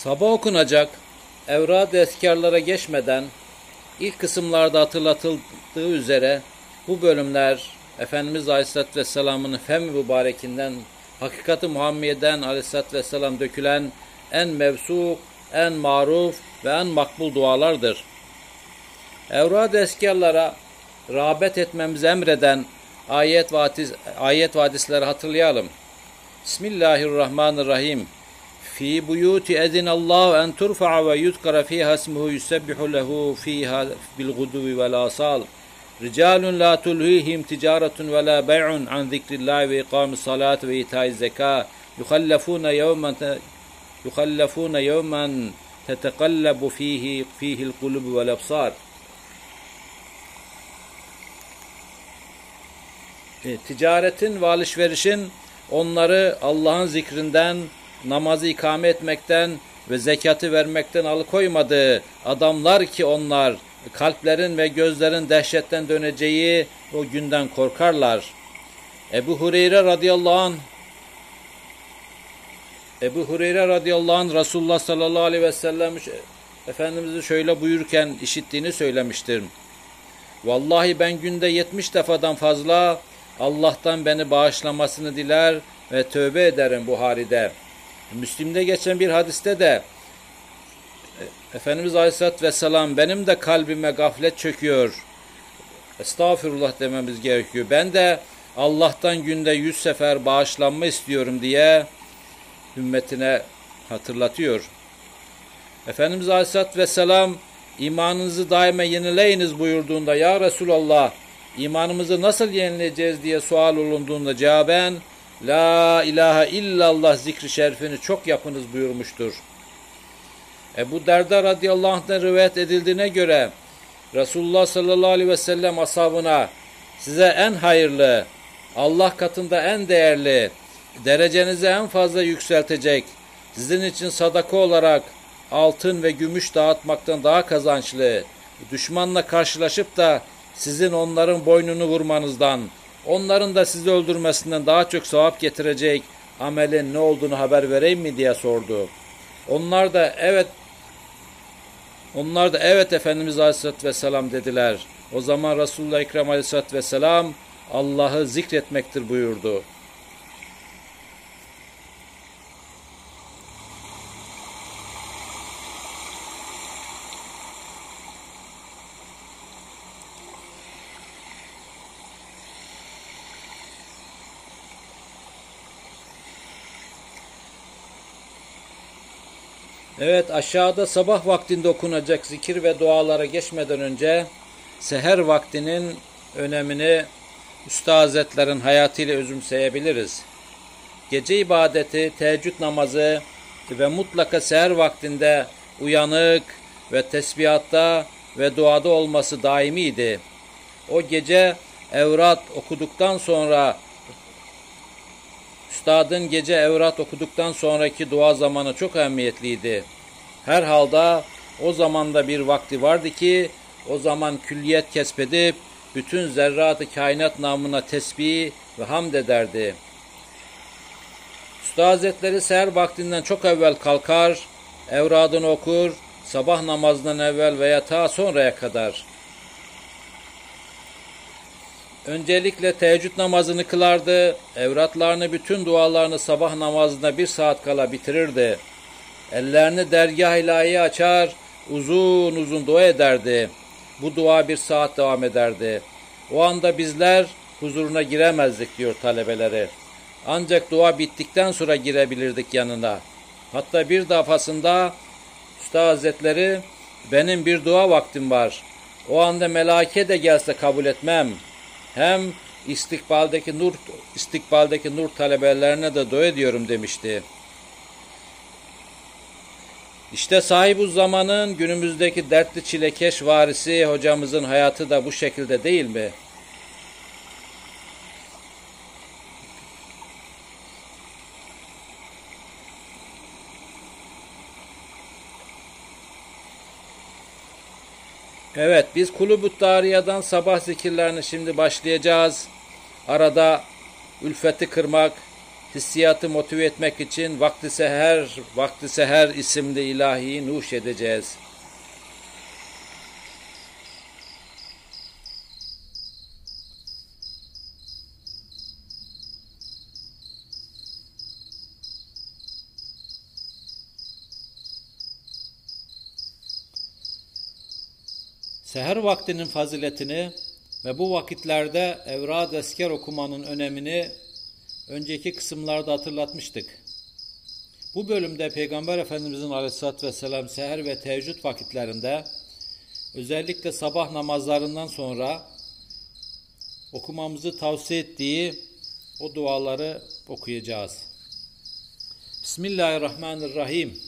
Sabah okunacak evrad eskarlara geçmeden ilk kısımlarda hatırlatıldığı üzere bu bölümler Efendimiz Aleyhisselatü Vesselam'ın fem mübarekinden, hakikati Muhammed'den Aleyhisselatü Vesselam dökülen en mevsuk, en maruf ve en makbul dualardır. Evrad eskarlara rağbet etmemizi emreden ayet ve, ayet ve hadisleri hatırlayalım. Bismillahirrahmanirrahim. في بيوت أذن الله أن ترفع ويذكر فيها اسمه يسبح له فيها بالغدو والآصال رجال لا تلهيهم تجارة ولا بيع عن ذكر الله وإقام الصلاة وإيتاء الزكاة. يخلفون يوما يخلفون يوما تتقلب فيه فيه القلوب والأبصار. إيه، تجارة والشفرشن onları Allah'ın zikrinden namazı ikame etmekten ve zekatı vermekten alıkoymadığı adamlar ki onlar kalplerin ve gözlerin dehşetten döneceği o günden korkarlar. Ebu Hureyre radıyallahu anh Ebu Hureyre radıyallahu anh Resulullah sallallahu aleyhi ve sellem Efendimiz'i şöyle buyurken işittiğini söylemiştir. Vallahi ben günde 70 defadan fazla Allah'tan beni bağışlamasını diler ve tövbe ederim Buhari'de. Müslim'de geçen bir hadiste de Efendimiz Aleyhisselatü Vesselam benim de kalbime gaflet çöküyor. Estağfurullah dememiz gerekiyor. Ben de Allah'tan günde yüz sefer bağışlanma istiyorum diye ümmetine hatırlatıyor. Efendimiz Aleyhisselatü Vesselam imanınızı daima yenileyiniz buyurduğunda ya Resulallah imanımızı nasıl yenileyeceğiz diye sual olunduğunda cevaben La ilahe illallah zikri şerifini çok yapınız buyurmuştur. Ebu Derda radıyallahu anh'den rivayet edildiğine göre Resulullah sallallahu aleyhi ve sellem ashabına size en hayırlı, Allah katında en değerli, derecenizi en fazla yükseltecek, sizin için sadaka olarak altın ve gümüş dağıtmaktan daha kazançlı, düşmanla karşılaşıp da sizin onların boynunu vurmanızdan, onların da sizi öldürmesinden daha çok sevap getirecek amelin ne olduğunu haber vereyim mi diye sordu. Onlar da evet onlar da evet Efendimiz Aleyhisselatü Vesselam dediler. O zaman Resulullah Ekrem Aleyhisselatü Vesselam Allah'ı zikretmektir buyurdu. Evet aşağıda sabah vaktinde okunacak zikir ve dualara geçmeden önce seher vaktinin önemini Üstad Hazretlerin hayatıyla özümseyebiliriz. Gece ibadeti, teheccüd namazı ve mutlaka seher vaktinde uyanık ve tesbihatta ve duada olması daimiydi. O gece evrat okuduktan sonra Üstadın gece evrat okuduktan sonraki dua zamanı çok ehemmiyetliydi. Her halde o zamanda bir vakti vardı ki o zaman külliyet kesbedip bütün zerratı kainat namına tesbih ve hamd ederdi. Usta Hazretleri seher vaktinden çok evvel kalkar, evradını okur, sabah namazından evvel veya ta sonraya kadar. Öncelikle teheccüd namazını kılardı, evratlarını bütün dualarını sabah namazında bir saat kala bitirirdi. Ellerini dergah ilahi açar, uzun uzun dua ederdi. Bu dua bir saat devam ederdi. O anda bizler huzuruna giremezdik diyor talebeleri. Ancak dua bittikten sonra girebilirdik yanına. Hatta bir defasında Usta Hazretleri benim bir dua vaktim var. O anda melake de gelse kabul etmem. Hem istikbaldeki nur istikbaldeki nur talebelerine de dua ediyorum demişti. İşte sahibu zamanın günümüzdeki dertli çilekeş varisi hocamızın hayatı da bu şekilde değil mi? Evet biz Kulübü Tariyadan sabah zikirlerini şimdi başlayacağız. Arada ülfeti kırmak, hissiyatı motive etmek için vakti seher, vakti seher isimli ilahiyi nuş edeceğiz. Seher vaktinin faziletini ve bu vakitlerde evrad esker okumanın önemini önceki kısımlarda hatırlatmıştık. Bu bölümde Peygamber Efendimizin aleyhissalatü vesselam seher ve teheccüd vakitlerinde özellikle sabah namazlarından sonra okumamızı tavsiye ettiği o duaları okuyacağız. Bismillahirrahmanirrahim.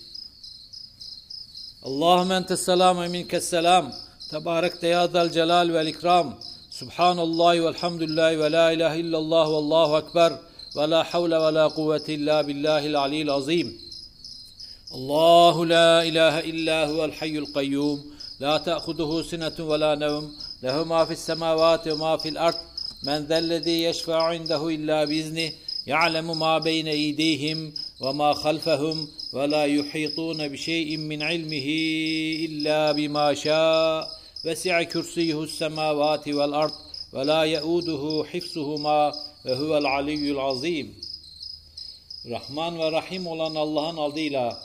Allahümme entes selam ve minkes selam. تباركت يا ذا الجلال والإكرام. سبحان الله والحمد لله ولا إله إلا الله والله أكبر. ولا حول ولا قوة إلا بالله العلي العظيم. الله لا إله إلا هو الحي القيوم. لا تأخذه سنة ولا نوم. له ما في السماوات وما في الأرض. من ذا الذي يشفع عنده إلا بإذنه يعلم ما بين أيديهم وما خلفهم ولا يحيطون بشيء من علمه إلا بما شاء. Vesi'a kürsiyuhu semavati vel ard ve la yeuduhu hifsuhuma ve huvel aliyyul azim. Rahman ve Rahim olan Allah'ın adıyla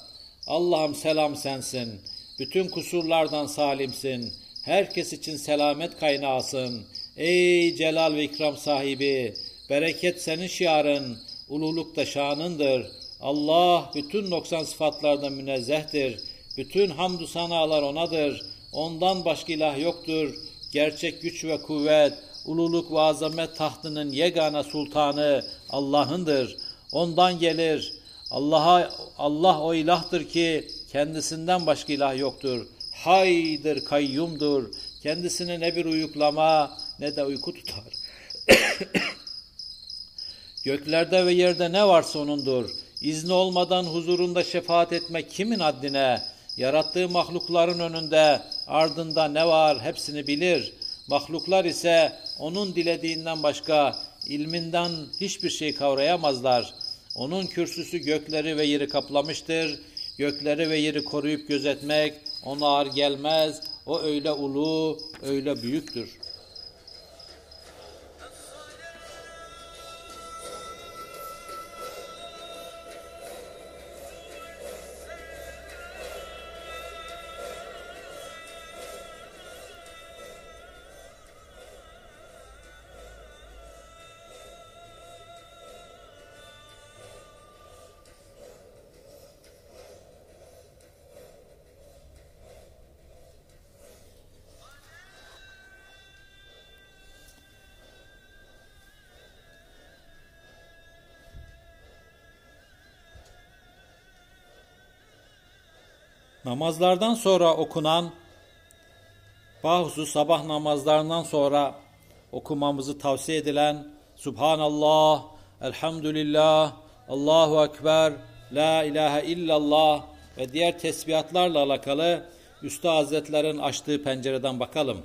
Allah'ım selam sensin. Bütün kusurlardan salimsin. Herkes için selamet kaynağısın. Ey celal ve ikram sahibi, bereket senin şiarın, ululuk da şanındır. Allah bütün noksan sıfatlardan münezzehtir. Bütün hamdü sanalar onadır. Ondan başka ilah yoktur. Gerçek güç ve kuvvet, ululuk ve azamet tahtının yegane sultanı Allah'ındır. Ondan gelir. Allah'a Allah o ilahtır ki kendisinden başka ilah yoktur. Haydır, kayyumdur. Kendisine ne bir uyuklama ne de uyku tutar. Göklerde ve yerde ne varsa O'nundur. İzni olmadan huzurunda şefaat etmek kimin haddine? Yarattığı mahlukların önünde ardında ne var hepsini bilir. Mahluklar ise O'nun dilediğinden başka ilminden hiçbir şey kavrayamazlar. Onun kürsüsü gökleri ve yeri kaplamıştır. Gökleri ve yeri koruyup gözetmek ona ağır gelmez. O öyle ulu, öyle büyüktür. Namazlardan sonra okunan bahusu sabah namazlarından sonra okumamızı tavsiye edilen Subhanallah, Elhamdülillah, Allahu Ekber, La ilahe illallah ve diğer tesbihatlarla alakalı Üstad Hazretlerin açtığı pencereden bakalım.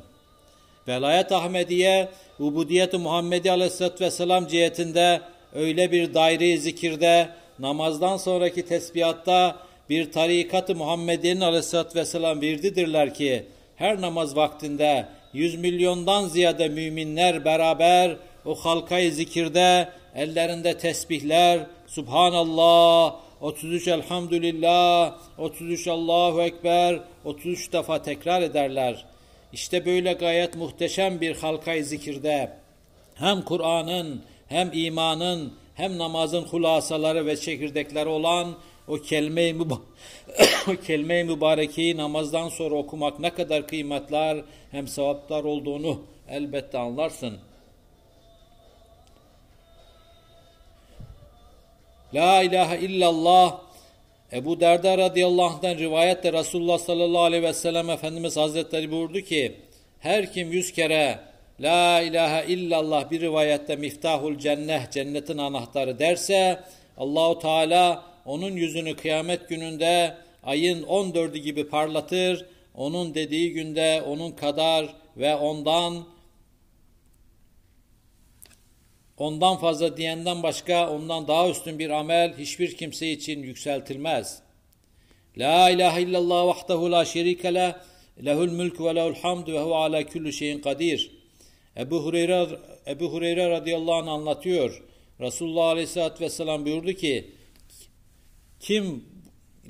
Velayet Ahmediye, Ubudiyet-i Muhammedi Aleyhisselatü Vesselam cihetinde öyle bir daire zikirde, namazdan sonraki tesbihatta bir tarikat-ı Muhammed'in aleyhissalatü vesselam virdidirler ki her namaz vaktinde yüz milyondan ziyade müminler beraber o halkayı zikirde ellerinde tesbihler Subhanallah 33 Elhamdülillah 33 Allahu Ekber 33 defa tekrar ederler. İşte böyle gayet muhteşem bir halkayı zikirde hem Kur'an'ın hem imanın hem namazın hulasaları ve çekirdekleri olan o kelime-i o kelime mübarekeyi namazdan sonra okumak ne kadar kıymetler hem sevaplar olduğunu elbette anlarsın. La ilahe illallah Ebu Derda radıyallahu anh'den rivayette Resulullah sallallahu aleyhi ve sellem Efendimiz Hazretleri buyurdu ki her kim yüz kere La ilahe illallah bir rivayette miftahul cennet cennetin anahtarı derse Allahu Teala onun yüzünü kıyamet gününde ayın 14'ü gibi parlatır. Onun dediği günde onun kadar ve ondan ondan fazla diyenden başka ondan daha üstün bir amel hiçbir kimse için yükseltilmez. La ilahe illallah vahdehu la şerike le lehul mülk ve lehul hamd ve huve ala kulli şeyin kadir. Ebu Hureyre, Ebu Hureyre radıyallahu anh anlatıyor. Resulullah aleyhissalatü vesselam buyurdu ki kim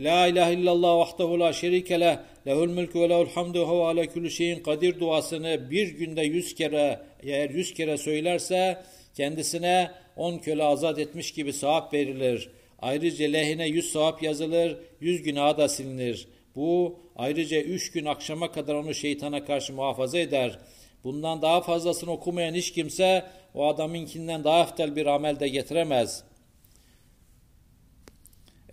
La ilahe illallah vahdehu la şerike leh lehul mülkü ve lehul hamdu ve ala kulli şeyin kadir duasını bir günde yüz kere eğer yüz kere söylerse kendisine on köle azat etmiş gibi sevap verilir. Ayrıca lehine yüz sevap yazılır, yüz günah da silinir. Bu ayrıca üç gün akşama kadar onu şeytana karşı muhafaza eder. Bundan daha fazlasını okumayan hiç kimse o adamınkinden daha eftel bir amel de getiremez.''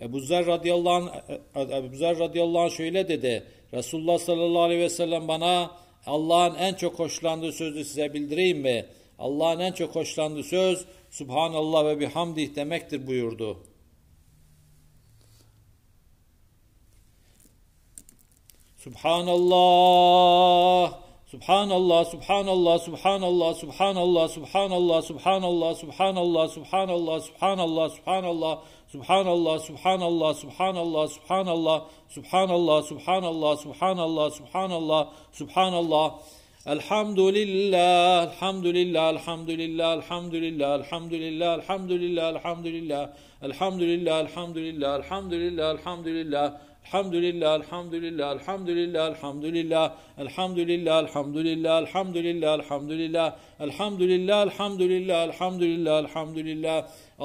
Ebu Zer radıyallahu anh, Ebu Zer radıyallahu anh şöyle dedi. Resulullah sallallahu aleyhi ve sellem bana Allah'ın en çok hoşlandığı sözü size bildireyim mi? Allah'ın en çok hoşlandığı söz Subhanallah ve bihamdih demektir buyurdu. Subhanallah Subhanallah, Subhanallah, Subhanallah, Subhanallah, Subhanallah, Subhanallah, Subhanallah, Subhanallah, Subhanallah, Subhanallah, Subhanallah, Subhanallah, Subhanallah, Subhanallah, Subhanallah, Subhanallah, Subhanallah, Subhanallah, Subhanallah. Elhamdülillah, elhamdülillah, elhamdülillah, elhamdülillah, elhamdülillah, elhamdülillah, elhamdülillah, elhamdülillah, elhamdülillah, elhamdülillah, elhamdülillah, Elhamdülillah, elhamdülillah, elhamdülillah, elhamdülillah, elhamdülillah, elhamdülillah, elhamdülillah, elhamdülillah, elhamdülillah, elhamdülillah, elhamdülillah, elhamdülillah. Allahu Ekber, Allahu Ekber, Allahu Ekber, Allahu Ekber, Allahu الحمد لله الحمد لله الحمد لله الحمد لله الحمد لله الحمد لله الحمد لله الحمد لله الحمد لله الحمد لله الحمد لله الحمد لله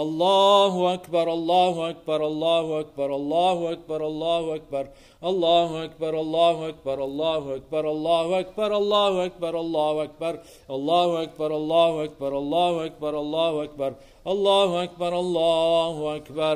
الله أكبر الله أكبر الله أكبر الله أكبر الله أكبر الله أكبر الله أكبر الله أكبر الله أكبر الله أكبر الله أكبر الله أكبر الله أكبر الله أكبر الله أكبر الله أكبر الله أكبر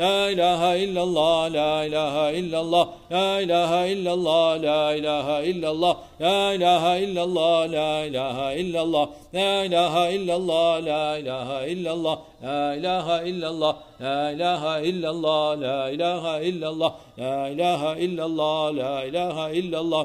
La ilahe illallah, la ilahe illallah, la ilahe illallah, la ilahe illallah, la ilahe illallah, la ilahe illallah, la ilahe illallah, la ilahe illallah, la ilahe illallah, la ilahe illallah, la ilahe illallah, la ilahe illallah, la ilahe illallah.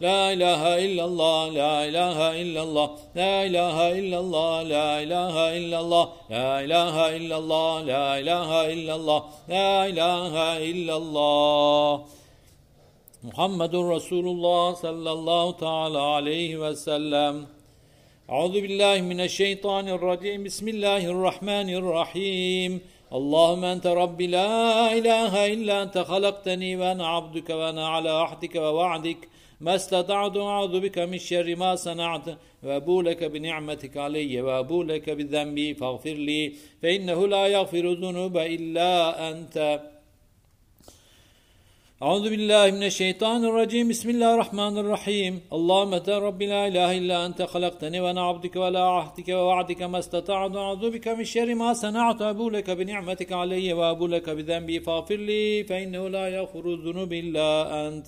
La ilahe illallah, la ilahe illallah, la ilahe illallah, la ilahe illallah, la ilahe illallah, la ilahe illallah, la ilahe illallah. Muhammedun Resulullah sallallahu teala aleyhi ve sellem. Euzu billahi mineşşeytanirracim. Bismillahirrahmanirrahim. اللهم أنت ربي لا إله إلا أنت خلقتني وأنا عبدك وأنا على عهدك ووعدك ما استطعت أعوذ بك من شر ما صنعت وأبو لك بنعمتك علي وأبو لك بذنبي فاغفر لي فإنه لا يغفر الذنوب إلا أنت أعوذ بالله من الشيطان الرجيم بسم الله الرحمن الرحيم اللهم أنت رب لا إله إلا أنت خلقتني وأنا عبدك ولا عهدك ووعدك ما استطعت أعوذ بك من شر ما صنعت أبو لك بنعمتك علي وأبو لك بذنبي فاغفر لي فإنه لا يغفر الذنوب إلا أنت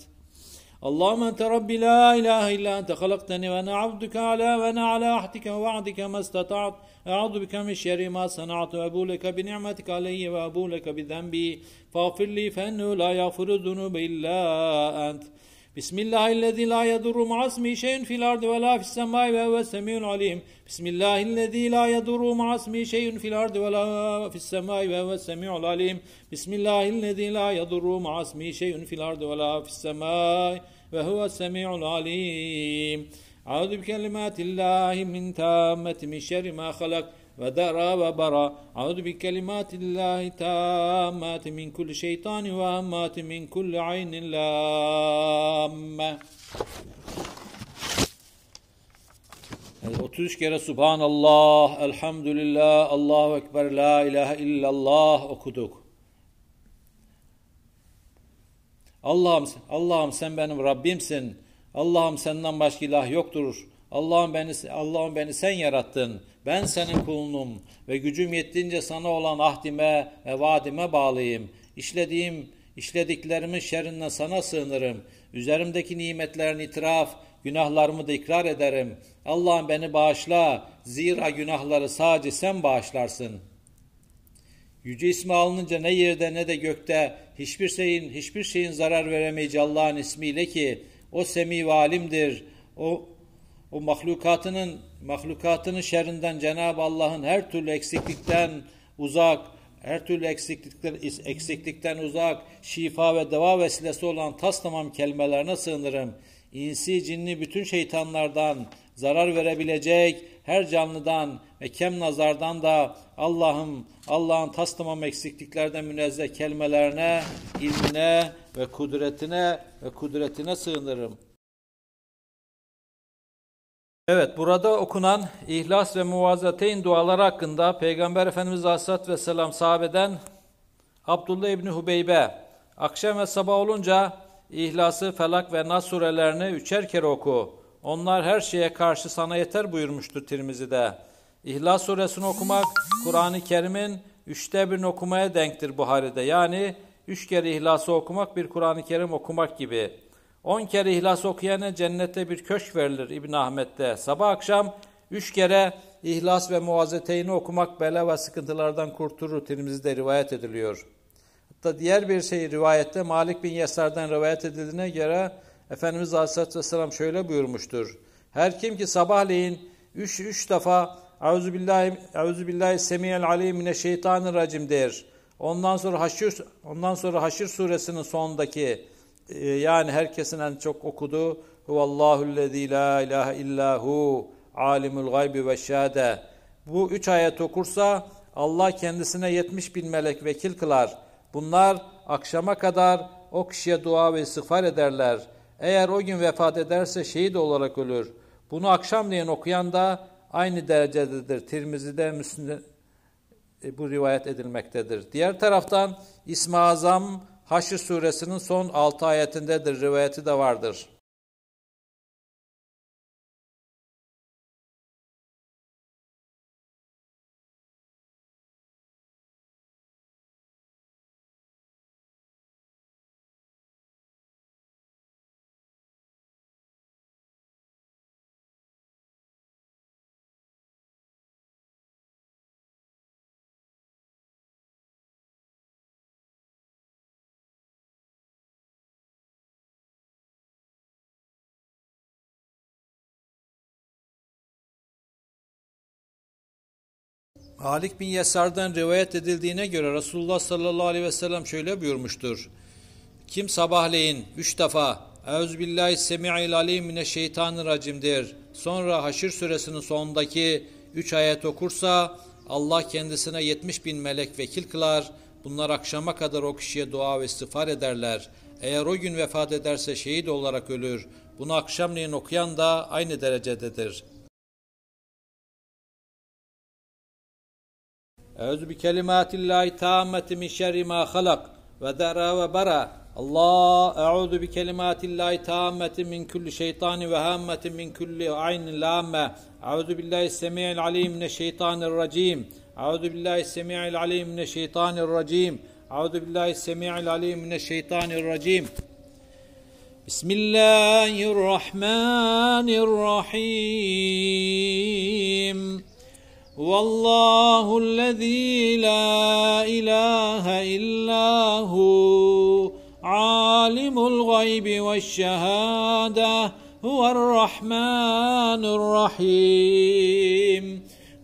اللهم أنت ربي لا إله إلا أنت خلقتني وأنا عبدك على وأنا على عهدك ووعدك ما استطعت. أعوذ بك من شر ما صنعت وأبو لك بنعمتك علي وأبو لك بذنبي. فاغفر لي فإنه لا يغفر الذنوب إلا أنت. بسم الله الذي لا يضر مع اسمه شيء في الأرض ولا في السماء وهو السميع العليم. بسم الله الذي لا يضر مع اسمه شيء في الأرض ولا في السماء وهو السميع العليم. بسم الله الذي لا يضر مع اسمه شيء في الأرض ولا في السماء ve huve semi'ul alim. Euzu bi kelimatillahi min tammeti min şerri ma halak ve dara ve bara. Euzu bi kelimatillahi tammeti min kulli şeytani ve hammati min kulli aynin lamme. Yani 33 kere Subhanallah, Elhamdülillah, Allahu Ekber, La ilahe illallah okuduk. Allah'ım, Allah'ım sen benim Rabbimsin. Allah'ım senden başka ilah yoktur. Allah'ım beni Allah'ım beni sen yarattın. Ben senin kulunum ve gücüm yettiğince sana olan ahdime ve vaadime bağlıyım. İşlediğim işlediklerimin şerrinden sana sığınırım. Üzerimdeki nimetlerin itiraf, günahlarımı da ikrar ederim. Allah'ım beni bağışla. Zira günahları sadece sen bağışlarsın. Yüce ismi alınınca ne yerde ne de gökte hiçbir şeyin hiçbir şeyin zarar veremeyeceği Allah'ın ismiyle ki o semi ve alimdir. O o mahlukatının mahlukatının şerrinden Cenab-ı Allah'ın her türlü eksiklikten uzak, her türlü eksiklikten, eksiklikten uzak, şifa ve deva vesilesi olan tas tamam kelimelerine sığınırım. İnsi, cinni bütün şeytanlardan, zarar verebilecek her canlıdan ve kem nazardan da Allah'ım, Allah'ın tas eksikliklerden münezzeh kelimelerine, ilmine ve kudretine ve kudretine sığınırım. Evet burada okunan İhlas ve Muvazateyn duaları hakkında Peygamber Efendimiz Aleyhisselatü Vesselam sahabeden Abdullah İbni Hubeybe akşam ve sabah olunca İhlas'ı, Felak ve Nas surelerini üçer kere oku. Onlar her şeye karşı sana yeter buyurmuştur Tirmizi'de. İhlas suresini okumak Kur'an-ı Kerim'in üçte birini okumaya denktir Buhari'de. Yani üç kere İhlas'ı okumak bir Kur'an-ı Kerim okumak gibi. On kere İhlas okuyana cennette bir köşk verilir İbn Ahmet'te. Sabah akşam üç kere İhlas ve Muazzeteyni okumak bela ve sıkıntılardan kurtulur Tirmizide rivayet ediliyor. Hatta diğer bir şey rivayette Malik bin Yesar'dan rivayet edildiğine göre Efendimiz Aleyhisselatü Vesselam şöyle buyurmuştur. Her kim ki sabahleyin üç, üç defa Euzubillahi Euzubillahi semiyel alim mineşşeytanirracim der. Ondan sonra Haşr ondan sonra Haşr suresinin sonundaki e, yani herkesin en çok okuduğu Huvallahu'llezî la ilahe illahu alimul gaybi ve şehade. Bu üç ayet okursa Allah kendisine 70 bin melek vekil kılar. Bunlar akşama kadar o kişiye dua ve istiğfar ederler. Eğer o gün vefat ederse şehit olarak ölür. Bunu akşamleyin okuyan da aynı derecededir. Tirmizi'de Müslim e, bu rivayet edilmektedir. Diğer taraftan İsmi Azam Haşr suresinin son 6 ayetindedir. Rivayeti de vardır. Malik bin Yesar'dan rivayet edildiğine göre Resulullah sallallahu aleyhi ve sellem şöyle buyurmuştur. Kim sabahleyin üç defa Euzbillahi semi'il alim mineşşeytanirracim der. Sonra Haşr suresinin sonundaki üç ayet okursa Allah kendisine yetmiş bin melek vekil kılar. Bunlar akşama kadar o kişiye dua ve istiğfar ederler. Eğer o gün vefat ederse şehit olarak ölür. Bunu akşamleyin okuyan da aynı derecededir.'' Euzu bi kelimatillahi tammeti min şerri ma halak ve dera ve bara. Allah euzu bi kelimatillahi tammeti min kulli şeytani ve hammetin min kulli aynin lamme. Euzu billahi semiyil alim mineşşeytanirracim. Euzu billahi semiyil alim mineşşeytanirracim. Euzu billahi semiyil alim mineşşeytanirracim. Bismillahirrahmanirrahim. والله الذي لا إله إلا هو عالم الغيب والشهادة هو الرحمن الرحيم.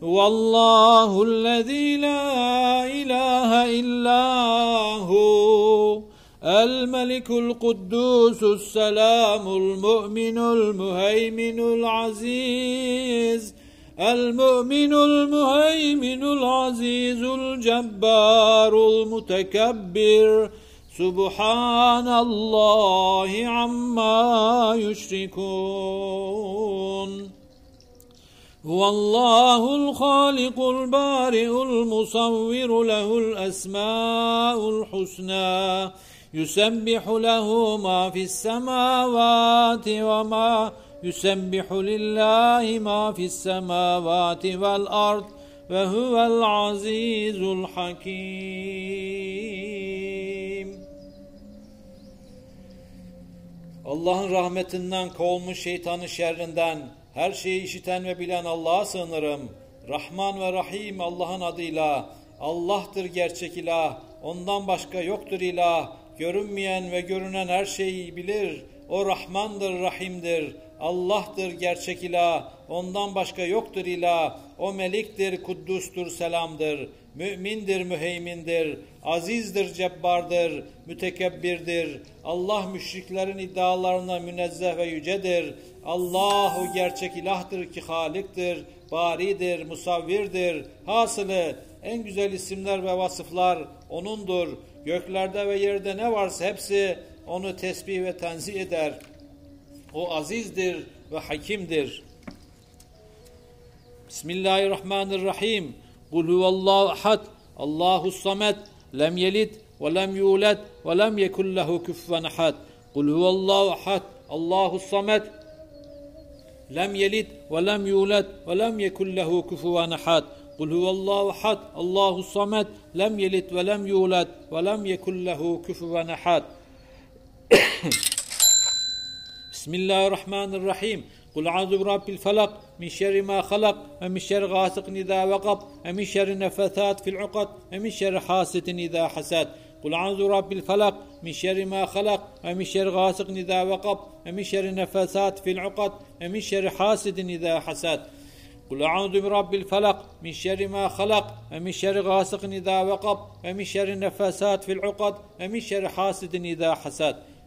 هو الله الذي لا إله إلا هو الملك القدوس السلام المؤمن المهيمن العزيز المؤمن المهيمن العزيز الجبار المتكبر. سبحان الله عما يشركون. هو الله الخالق البارئ المصور له الأسماء الحسنى. يسبح له ما في السماوات وما يسبح لله ما في السماوات والأرض وهو العزيز الحكيم Allah'ın rahmetinden kovulmuş şeytanın şerrinden her şeyi işiten ve bilen Allah'a sığınırım. Rahman ve Rahim Allah'ın adıyla. Allah'tır gerçek ilah. Ondan başka yoktur ilah. Görünmeyen ve görünen her şeyi bilir. O Rahmandır, Rahim'dir. Allah'tır gerçek ilah. Ondan başka yoktur ilah. O meliktir, kuddustur, selamdır. Mümindir, müheymindir. Azizdir, cebbardır, mütekebbirdir. Allah müşriklerin iddialarına münezzeh ve yücedir. Allahu gerçek ilahtır ki haliktir, baridir, musavvirdir. Hasılı en güzel isimler ve vasıflar O'nundur. Göklerde ve yerde ne varsa hepsi O'nu tesbih ve tenzih eder. O azizdir ve hakimdir. Bismillahirrahmanirrahim. Kul huvallahu ahad. Allahu samet. Lem yelit ve lem yulet ve lem yekun lehu küffen ahad. Kul huvallahu ahad. Allahu samet. Lem yelit ve lem yulet ve lem yekun lehu küfuven ahad. Kul huvallahu ahad. Allahu samet. Lem yelit ve lem yulet ve lem yekun lehu küfuven ahad. بسم الله الرحمن الرحيم قل أعوذ برب الفلق من شر ما خلق ومن شر غاسق إذا وقب ومن شر النفثات في العقد ومن شر حاسد إذا حسد قل أعوذ برب الفلق من شر ما خلق ومن شر غاسق إذا وقب ومن شر النفثات في العقد ومن شر حاسد إذا حسد قل أعوذ برب الفلق من شر ما خلق ومن شر غاسق إذا وقب ومن شر النفاسات في العقد ومن شر حاسد إذا حسد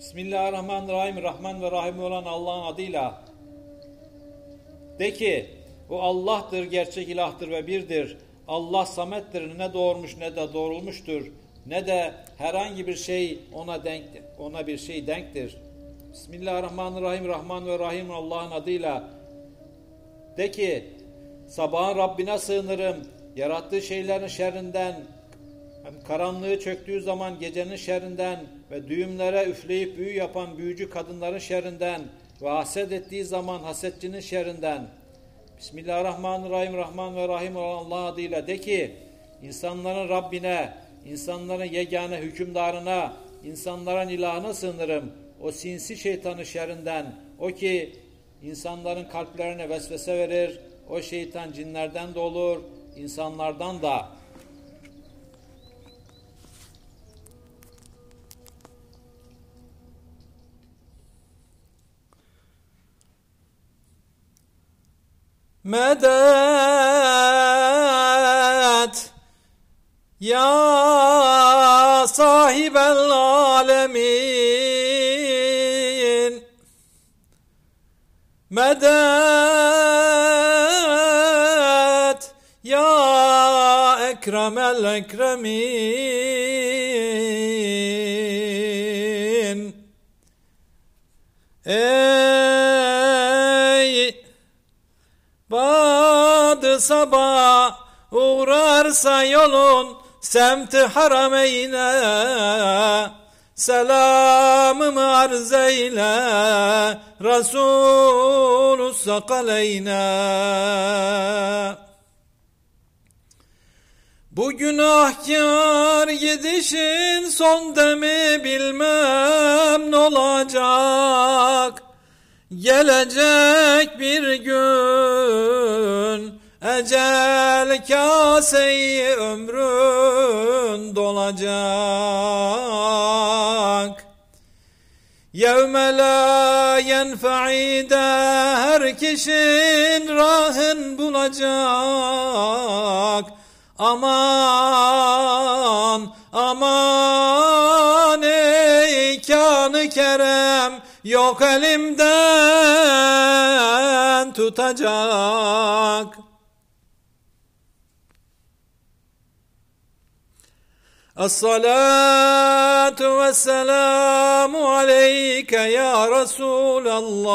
Bismillahirrahmanirrahim. Rahman ve Rahim olan Allah'ın adıyla. De ki, o Allah'tır, gerçek ilahtır ve birdir. Allah samettir, ne doğurmuş ne de doğrulmuştur. Ne de herhangi bir şey ona denk, ona bir şey denktir. Bismillahirrahmanirrahim. Rahman ve Rahim Allah'ın adıyla. De ki, sabahın Rabbine sığınırım. Yarattığı şeylerin şerrinden, hem karanlığı çöktüğü zaman gecenin şerrinden ve düğümlere üfleyip büyü yapan büyücü kadınların şerrinden ve haset ettiği zaman hasetçinin şerrinden. Bismillahirrahmanirrahim. Rahman ve Rahim olan Allah adıyla de ki insanların Rabbine, insanların yegane hükümdarına, insanların ilahına sığınırım. O sinsi şeytanın şerrinden, o ki insanların kalplerine vesvese verir, o şeytan cinlerden de olur, insanlardan da. medet. Ya sahibel alemin. Medet. Ya ekremel ekremin. Eee sabah uğrarsa yolun semti harameyne Selamımı arz eyle Resulü sakaleyne Bu günahkar gidişin son demi bilmem ne olacak. Gelecek bir gün Ecel kaseyi ömrün dolacak Yevme la yenfa'ide her kişinin rahın bulacak Aman aman ey kanı kerem yok elimden tutacak. الصلاة والسلام عليك يا رسول الله.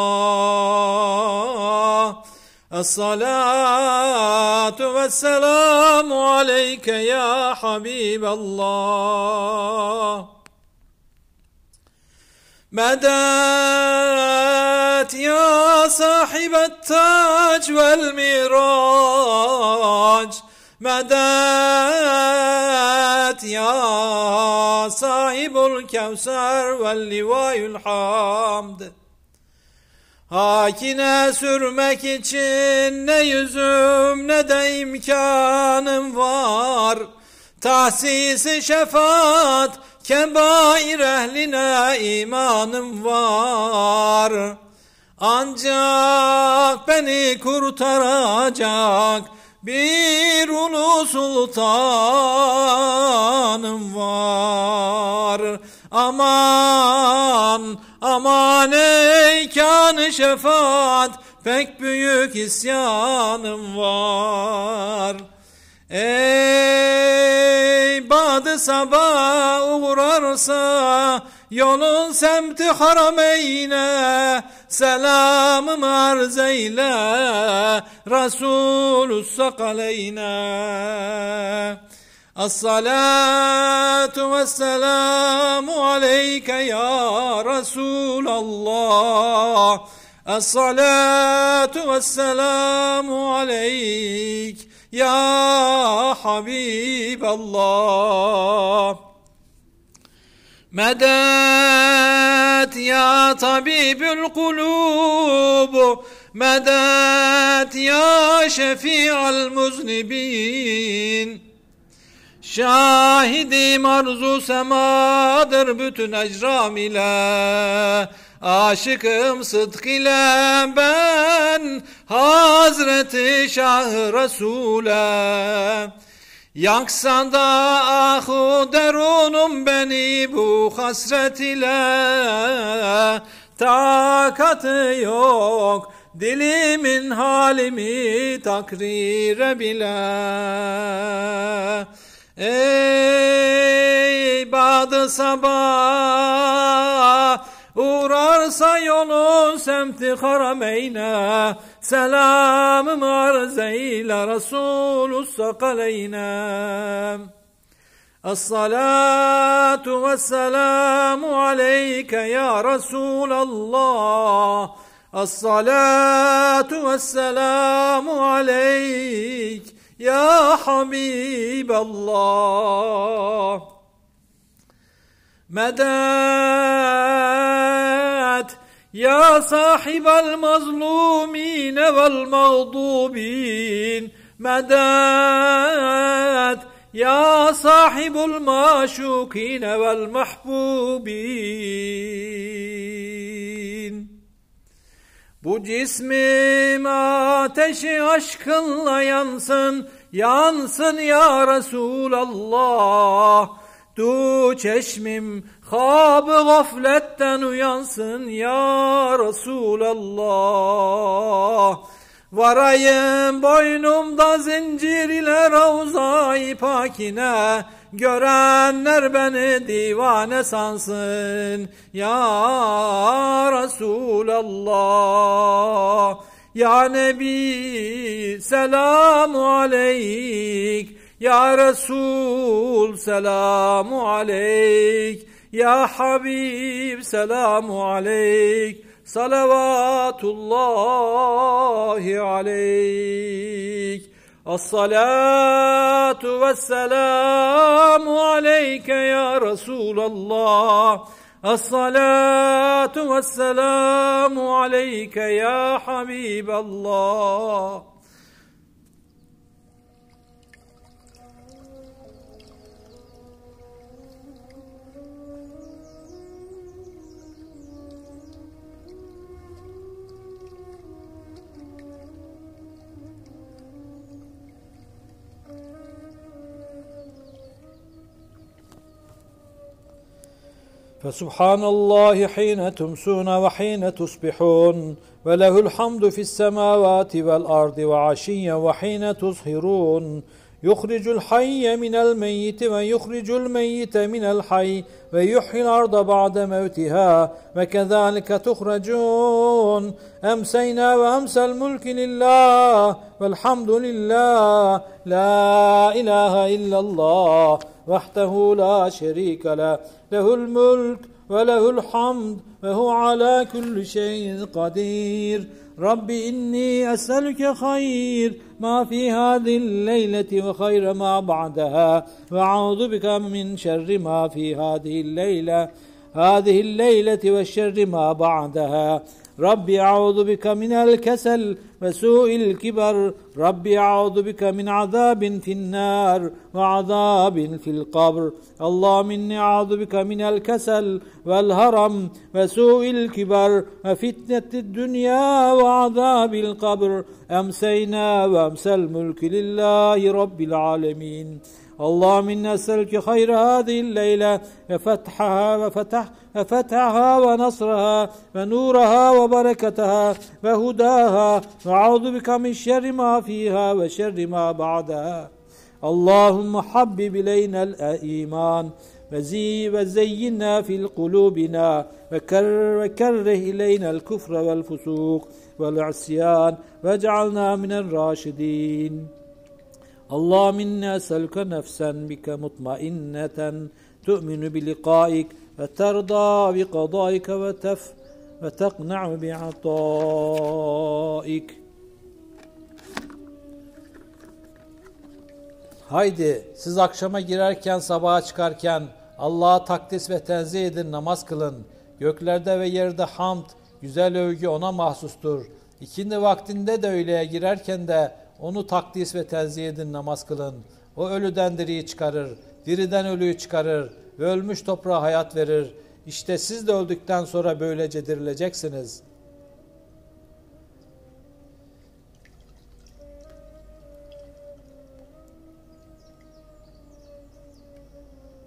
الصلاة والسلام عليك يا حبيب الله. مدات يا صاحب التاج والميراج. مدات Salat ya sahibul kevser vel livayül hamd. Hakine sürmek için ne yüzüm ne de imkanım var. Tahsisi şefaat kebair ehline imanım var. Ancak beni kurtaracak bir ulu sultanım var. Aman aman ey kan şefaat pek büyük isyanım var. Ey badı sabah uğrarsa yolun semti harameyne Selamım arz eyle Resulü sakaleyne As-salatu ve selamu aleyke ya Resulallah Es-salatu ve selamu aleyk ya Habiballah. Medet ya tabibül kulub. Medet ya şefi'al muznibin. Şahidim arzu semadır bütün ecram ile. Aşıkım sıdk ile ben Hazreti Şah Resul'e. Yaksa da ahu derunum beni bu hasret ile. Takatı yok dilimin halimi takrire bile. Ey badı sabah Uğrarsa yolun semti harameyne Arz eyle Resulü sakaleyne الصلاة والسلام عليك يا رسول الله. الصلاة والسلام عليك يا حبيب الله. مدات يا صاحب المظلومين والمغضوبين مدات يا صاحب المعشوقين والمحبوبين Bu cismim ateşi aşkınla yansın, yansın ya Resulallah. Du çeşmim habı gafletten uyansın ya Resulallah. Varayım boynumda zincir ile ravza-i pakine, Görenler beni divane sansın ya Resulallah. Ya Nebi selamu aleyk Ya Resul selamu aleyk Ya Habib selamu aleyk Salavatullahi aleyk الصلاة والسلام عليك يا رسول الله. الصلاة والسلام عليك يا حبيب الله. فسبحان الله حين تمسون وحين تصبحون وله الحمد في السماوات والأرض وعشيا وحين تظهرون يخرج الحي من الميت ويخرج الميت من الحي ويحيي الأرض بعد موتها وكذلك تخرجون. أمسينا وأمسى الملك لله والحمد لله. لا إله إلا الله. وحده لا شريك له. له الملك وله الحمد وهو على كل شيء قدير. رب إني أسألك خير ما في هذه الليلة وخير ما بعدها وأعوذ بك من شر ما في هذه الليلة هذه الليلة والشر ما بعدها. ربي أعوذ بك من الكسل وسوء الكبر. ربي أعوذ بك من عذاب في النار وعذاب في القبر. اللهم إني أعوذ بك من الكسل والهرم وسوء الكبر وفتنة الدنيا وعذاب القبر. أمسينا وأمسى الملك لله رب العالمين. اللهم إنا نسألك خير هذه الليلة وفتحها وفتح وفتحها ونصرها ونورها وبركتها وهداها وأعوذ بك من شر ما فيها وشر ما بعدها. اللهم حبب إلينا الإيمان وزي وزينا في قلوبنا وكر وكره إلينا الكفر والفسوق والعصيان واجعلنا من الراشدين. Allahümme inne selke nefsen bike mutmainneten tu'minu bi liqaik ve terda bi kadaike ve tef ve teqna'u bi. Haydi siz akşama girerken sabaha çıkarken Allah'a takdis ve tenzih edin namaz kılın. Göklerde ve yerde hamd, güzel övgü ona mahsustur. İkindi vaktinde de öğleye girerken de onu takdis ve tenzih edin namaz kılın. O ölüden diriyi çıkarır, diriden ölüyü çıkarır ve ölmüş toprağa hayat verir. İşte siz de öldükten sonra böylece dirileceksiniz.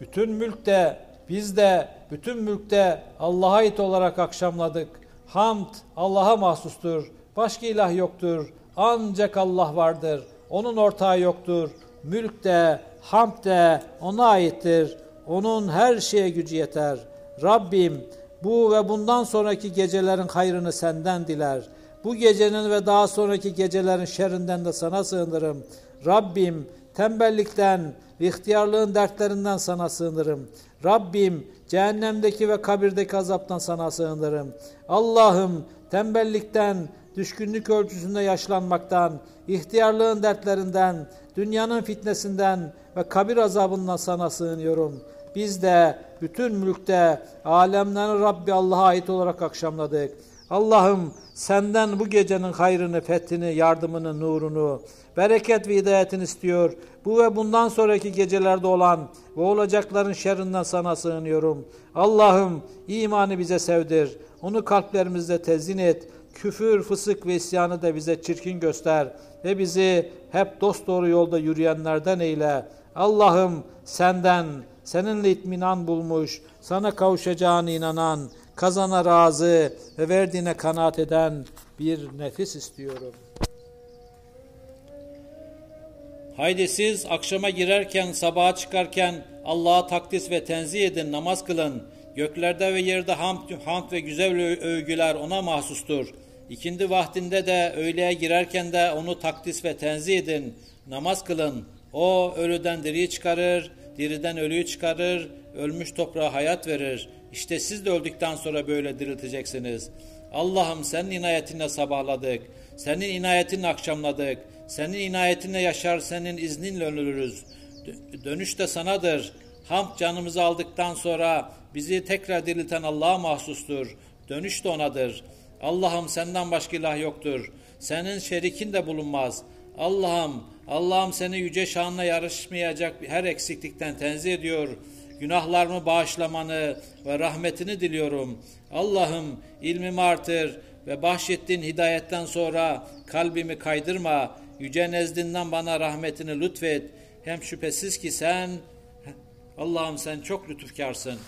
Bütün mülkte, biz de bütün mülkte Allah'a ait olarak akşamladık. Hamd Allah'a mahsustur. Başka ilah yoktur. Ancak Allah vardır. Onun ortağı yoktur. Mülk de, hamd de ona aittir. Onun her şeye gücü yeter. Rabbim bu ve bundan sonraki gecelerin hayrını senden diler. Bu gecenin ve daha sonraki gecelerin şerrinden de sana sığınırım. Rabbim tembellikten, ihtiyarlığın dertlerinden sana sığınırım. Rabbim cehennemdeki ve kabirdeki azaptan sana sığınırım. Allah'ım tembellikten, düşkünlük ölçüsünde yaşlanmaktan, ihtiyarlığın dertlerinden, dünyanın fitnesinden ve kabir azabından sana sığınıyorum. Biz de bütün mülkte alemlerin Rabbi Allah'a ait olarak akşamladık. Allah'ım senden bu gecenin hayrını, fethini, yardımını, nurunu, bereket ve hidayetini istiyor. Bu ve bundan sonraki gecelerde olan ve olacakların şerrinden sana sığınıyorum. Allah'ım imanı bize sevdir. Onu kalplerimizde tezin et. Küfür, fısık ve isyanı da bize çirkin göster. Ve bizi hep dost doğru yolda yürüyenlerden eyle. Allah'ım senden, seninle itminan bulmuş, sana kavuşacağına inanan, kazana razı ve verdiğine kanaat eden bir nefis istiyorum. Haydi siz akşama girerken, sabaha çıkarken Allah'a takdis ve tenzih edin, namaz kılın. Göklerde ve yerde hamd, hamd ve güzel övgüler ona mahsustur. İkindi vaktinde de öğleye girerken de onu takdis ve tenzih edin. Namaz kılın. O ölüden diriyi çıkarır, diriden ölüyü çıkarır, ölmüş toprağa hayat verir. İşte siz de öldükten sonra böyle dirilteceksiniz. Allah'ım senin inayetinle sabahladık. Senin inayetinle akşamladık. Senin inayetinle yaşar, senin izninle ölürüz. Dö- Dönüş de sanadır. Hamd canımızı aldıktan sonra bizi tekrar dirilten Allah'a mahsustur. Dönüş de onadır. Allah'ım senden başka ilah yoktur. Senin şerikin de bulunmaz. Allah'ım, Allah'ım seni yüce şanla yarışmayacak her eksiklikten tenzih ediyor. Günahlarımı bağışlamanı ve rahmetini diliyorum. Allah'ım ilmimi artır ve bahşettiğin hidayetten sonra kalbimi kaydırma. Yüce nezdinden bana rahmetini lütfet. Hem şüphesiz ki sen Allah'ım sen çok lütufkarsın.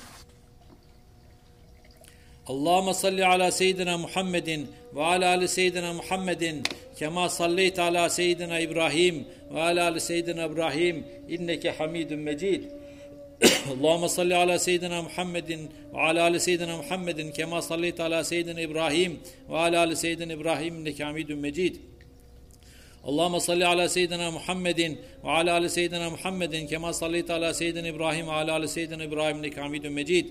Allahümme salli ala seyyidina Muhammedin ve ala ali seyyidina Muhammedin kema salleyt ala seyyidina İbrahim ve ala ali seyyidina İbrahim inneke hamidun mecid. Allahümme salli ala seyyidina Muhammedin ve ala ali seyyidina Muhammedin kema salleyt ala seyyidina İbrahim ve ala ali seyyidina İbrahim inneke hamidun mecid. Allahümme salli ala seyyidina Muhammedin ve ala ali seyyidina Muhammedin kema salleyt ala seyyidina İbrahim ve ala ali seyyidina İbrahim inneke hamidun mecid.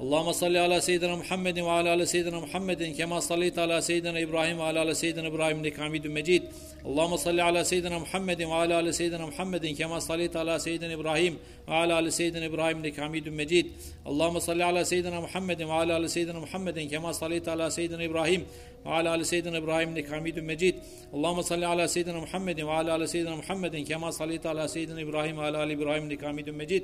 اللهم صل على سيدنا محمد وعلى ال سيدنا محمد كما صليت على سيدنا ابراهيم وعلى ال سيدنا ابراهيم انك حميد مجيد اللهم صل على سيدنا محمد وعلى ال سيدنا محمد كما صليت على سيدنا ابراهيم وعلى ال سيدنا ابراهيم انك حميد مجيد اللهم صل على سيدنا محمد وعلى ال سيدنا محمد كما صليت على سيدنا ابراهيم وعلى ال سيدنا ابراهيم انك حميد مجيد اللهم صل على سيدنا محمد وعلى ال سيدنا محمد كما صليت على سيدنا ابراهيم وعلى ال ابراهيم انك حميد مجيد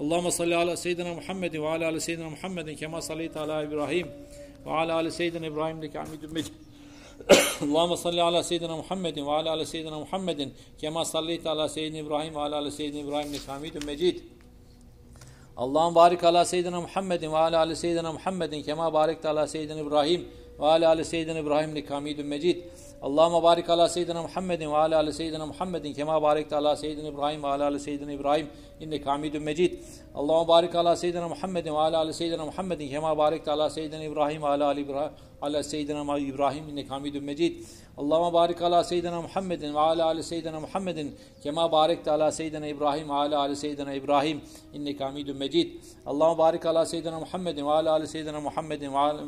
Allahümme salli ala seyyidina Muhammed ve ala ala seyyidina Muhammedin kema salleyte ala İbrahim ve ala ala seyyidina İbrahim'deki hamidun mecid. Allahümme salli ala seyyidina Muhammedin ve ala ala seyyidina Muhammedin kema salleyte ala seyyidina İbrahim ve ala ala seyyidina İbrahim'deki hamidun mecid. Allah'ım barik ala seyyidina Muhammedin ve ala ala seyyidina Muhammedin kema barekte ala seyyidina İbrahim ve ala ala seyyidina İbrahim'deki hamidun mecid. Allahümme barik ala seyyidina Muhammedin ve ala ala seyyidina Muhammedin kema barekte ala seyyidina İbrahim ve ala ala seyyidina İbrahim inneke hamidun mecid. Allahümme barik ala seyyidina Muhammedin ve ala ala seyyidina Muhammedin kema barekte ala seyyidina İbrahim ve ala ala İbrahim ala seyyidina İbrahim inneke hamidun mecid. Allahümme barik ala seyyidina Muhammedin ve ala ala seyyidina Muhammedin kema barekte ala seyyidina İbrahim ve ala ala seyyidina İbrahim inneke hamidun mecid. Allahümme barik ala seyyidina Muhammedin ve ala ala seyyidina Muhammedin ve ala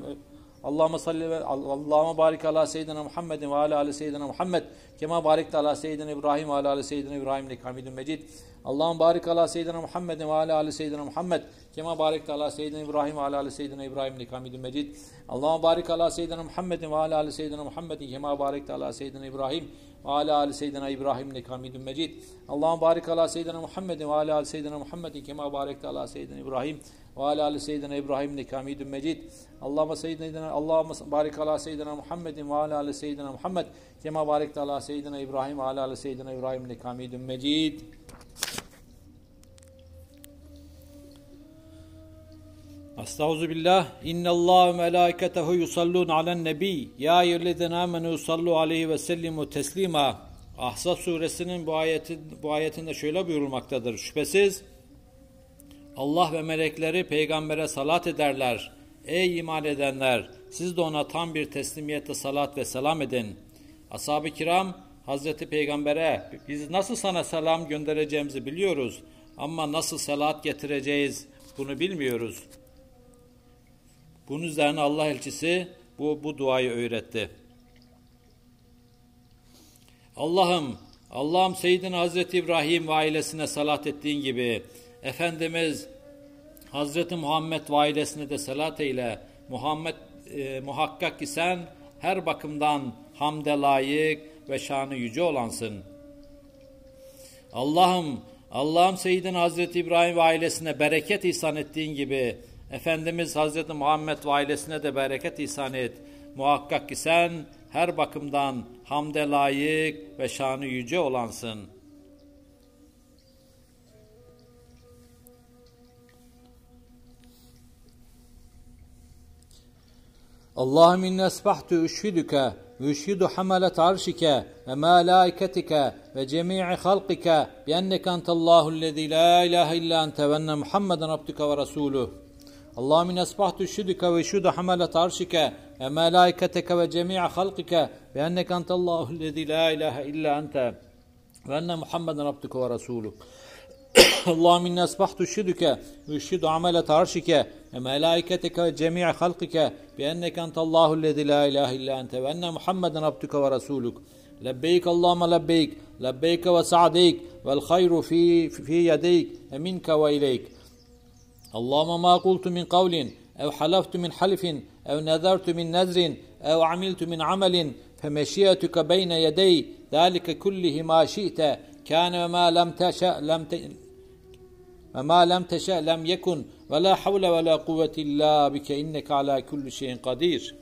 Allahümme salli ve Allahümme barik ala seyyidina Muhammedin ve ala ala seyyidina Muhammed. Kema barik ala seyyidina İbrahim ve ala ala seyyidina İbrahim lik hamidun mecid. Allahümme barik ala seyyidina Muhammedin ve ala ala seyyidina Muhammed. Kema barik ala seyyidina İbrahim ve ala ala seyyidina İbrahim lik hamidun mecid. Allahümme barik ala seyyidina Muhammedin ve ala ala seyyidina Muhammedin. Kema barik ala seyyidina İbrahim ve ala ali seyyidina İbrahim lik hamidun mecid. Allahümme barik ala seyyidina Muhammedin ve ala ali seyyidina Muhammedin. Kema barik ala seyyidina İbrahim ve ala ali seyyidina İbrahim neki hamidun mecid. Allahümme seyyidina, Allahümme barik ala seyyidina Muhammedin ve ala ali seyyidina Muhammed. Kema barik ala seyyidina İbrahim ve ala ali seyyidina İbrahim neki mecid. Estağuzu billah. İnna Allah ve melaiketehu yusallun alen nebi. Ya eyyühellezine amenu sallu aleyhi ve sellimu teslima. Ahzab suresinin bu ayetin bu ayetinde şöyle buyurulmaktadır. Şüphesiz Allah ve melekleri peygambere salat ederler. Ey iman edenler! Siz de ona tam bir teslimiyette salat ve selam edin. Ashab-ı kiram Hazreti Peygamber'e biz nasıl sana selam göndereceğimizi biliyoruz ama nasıl salat getireceğiz bunu bilmiyoruz. Bunun üzerine Allah elçisi bu, bu duayı öğretti. Allah'ım, Allah'ım Seyyidina Hazreti İbrahim ve ailesine salat ettiğin gibi Efendimiz Hazreti Muhammed ve de salat eyle. Muhammed e, muhakkak ki sen her bakımdan hamde layık ve şanı yüce olansın. Allah'ım, Allah'ım Seyyidina Hazreti İbrahim ve ailesine bereket ihsan ettiğin gibi Efendimiz Hazreti Muhammed ve ailesine de bereket ihsan et. Muhakkak ki sen her bakımdan hamde layık ve şanı yüce olansın. اللهم إني أصبحت أشهدك وأشهد حملة عرشك وملائكتك وجميع خلقك بأنك أنت الله الذي لا إله إلا أنت وأن محمدا عبدك ورسوله اللهم إني أصبحت أشهدك وأشهد حملة عرشك وملائكتك وجميع خلقك بأنك أنت الله الذي لا إله إلا أنت وأن محمدا عبدك ورسولك اللهم إني أصبحت أشهدك وأشهد عملة عرشك وملائكتك وجميع خلقك بأنك أنت الله الذي لا إله إلا أنت وأن محمدا عبدك ورسولك. لبيك اللهم لبيك لبيك وسعديك والخير في في يديك منك وإليك. اللهم ما قلت من قول أو حلفت من حلف أو نذرت من نذر أو عملت من عمل فمشيئتك بين يدي ذلك كله ما شئت Kâne ve mâ lem teşe lem te ve mâ lem teşe lem yekun ve la havle ve la kuvvete illâ bike inneke alâ kulli şeyin kadir.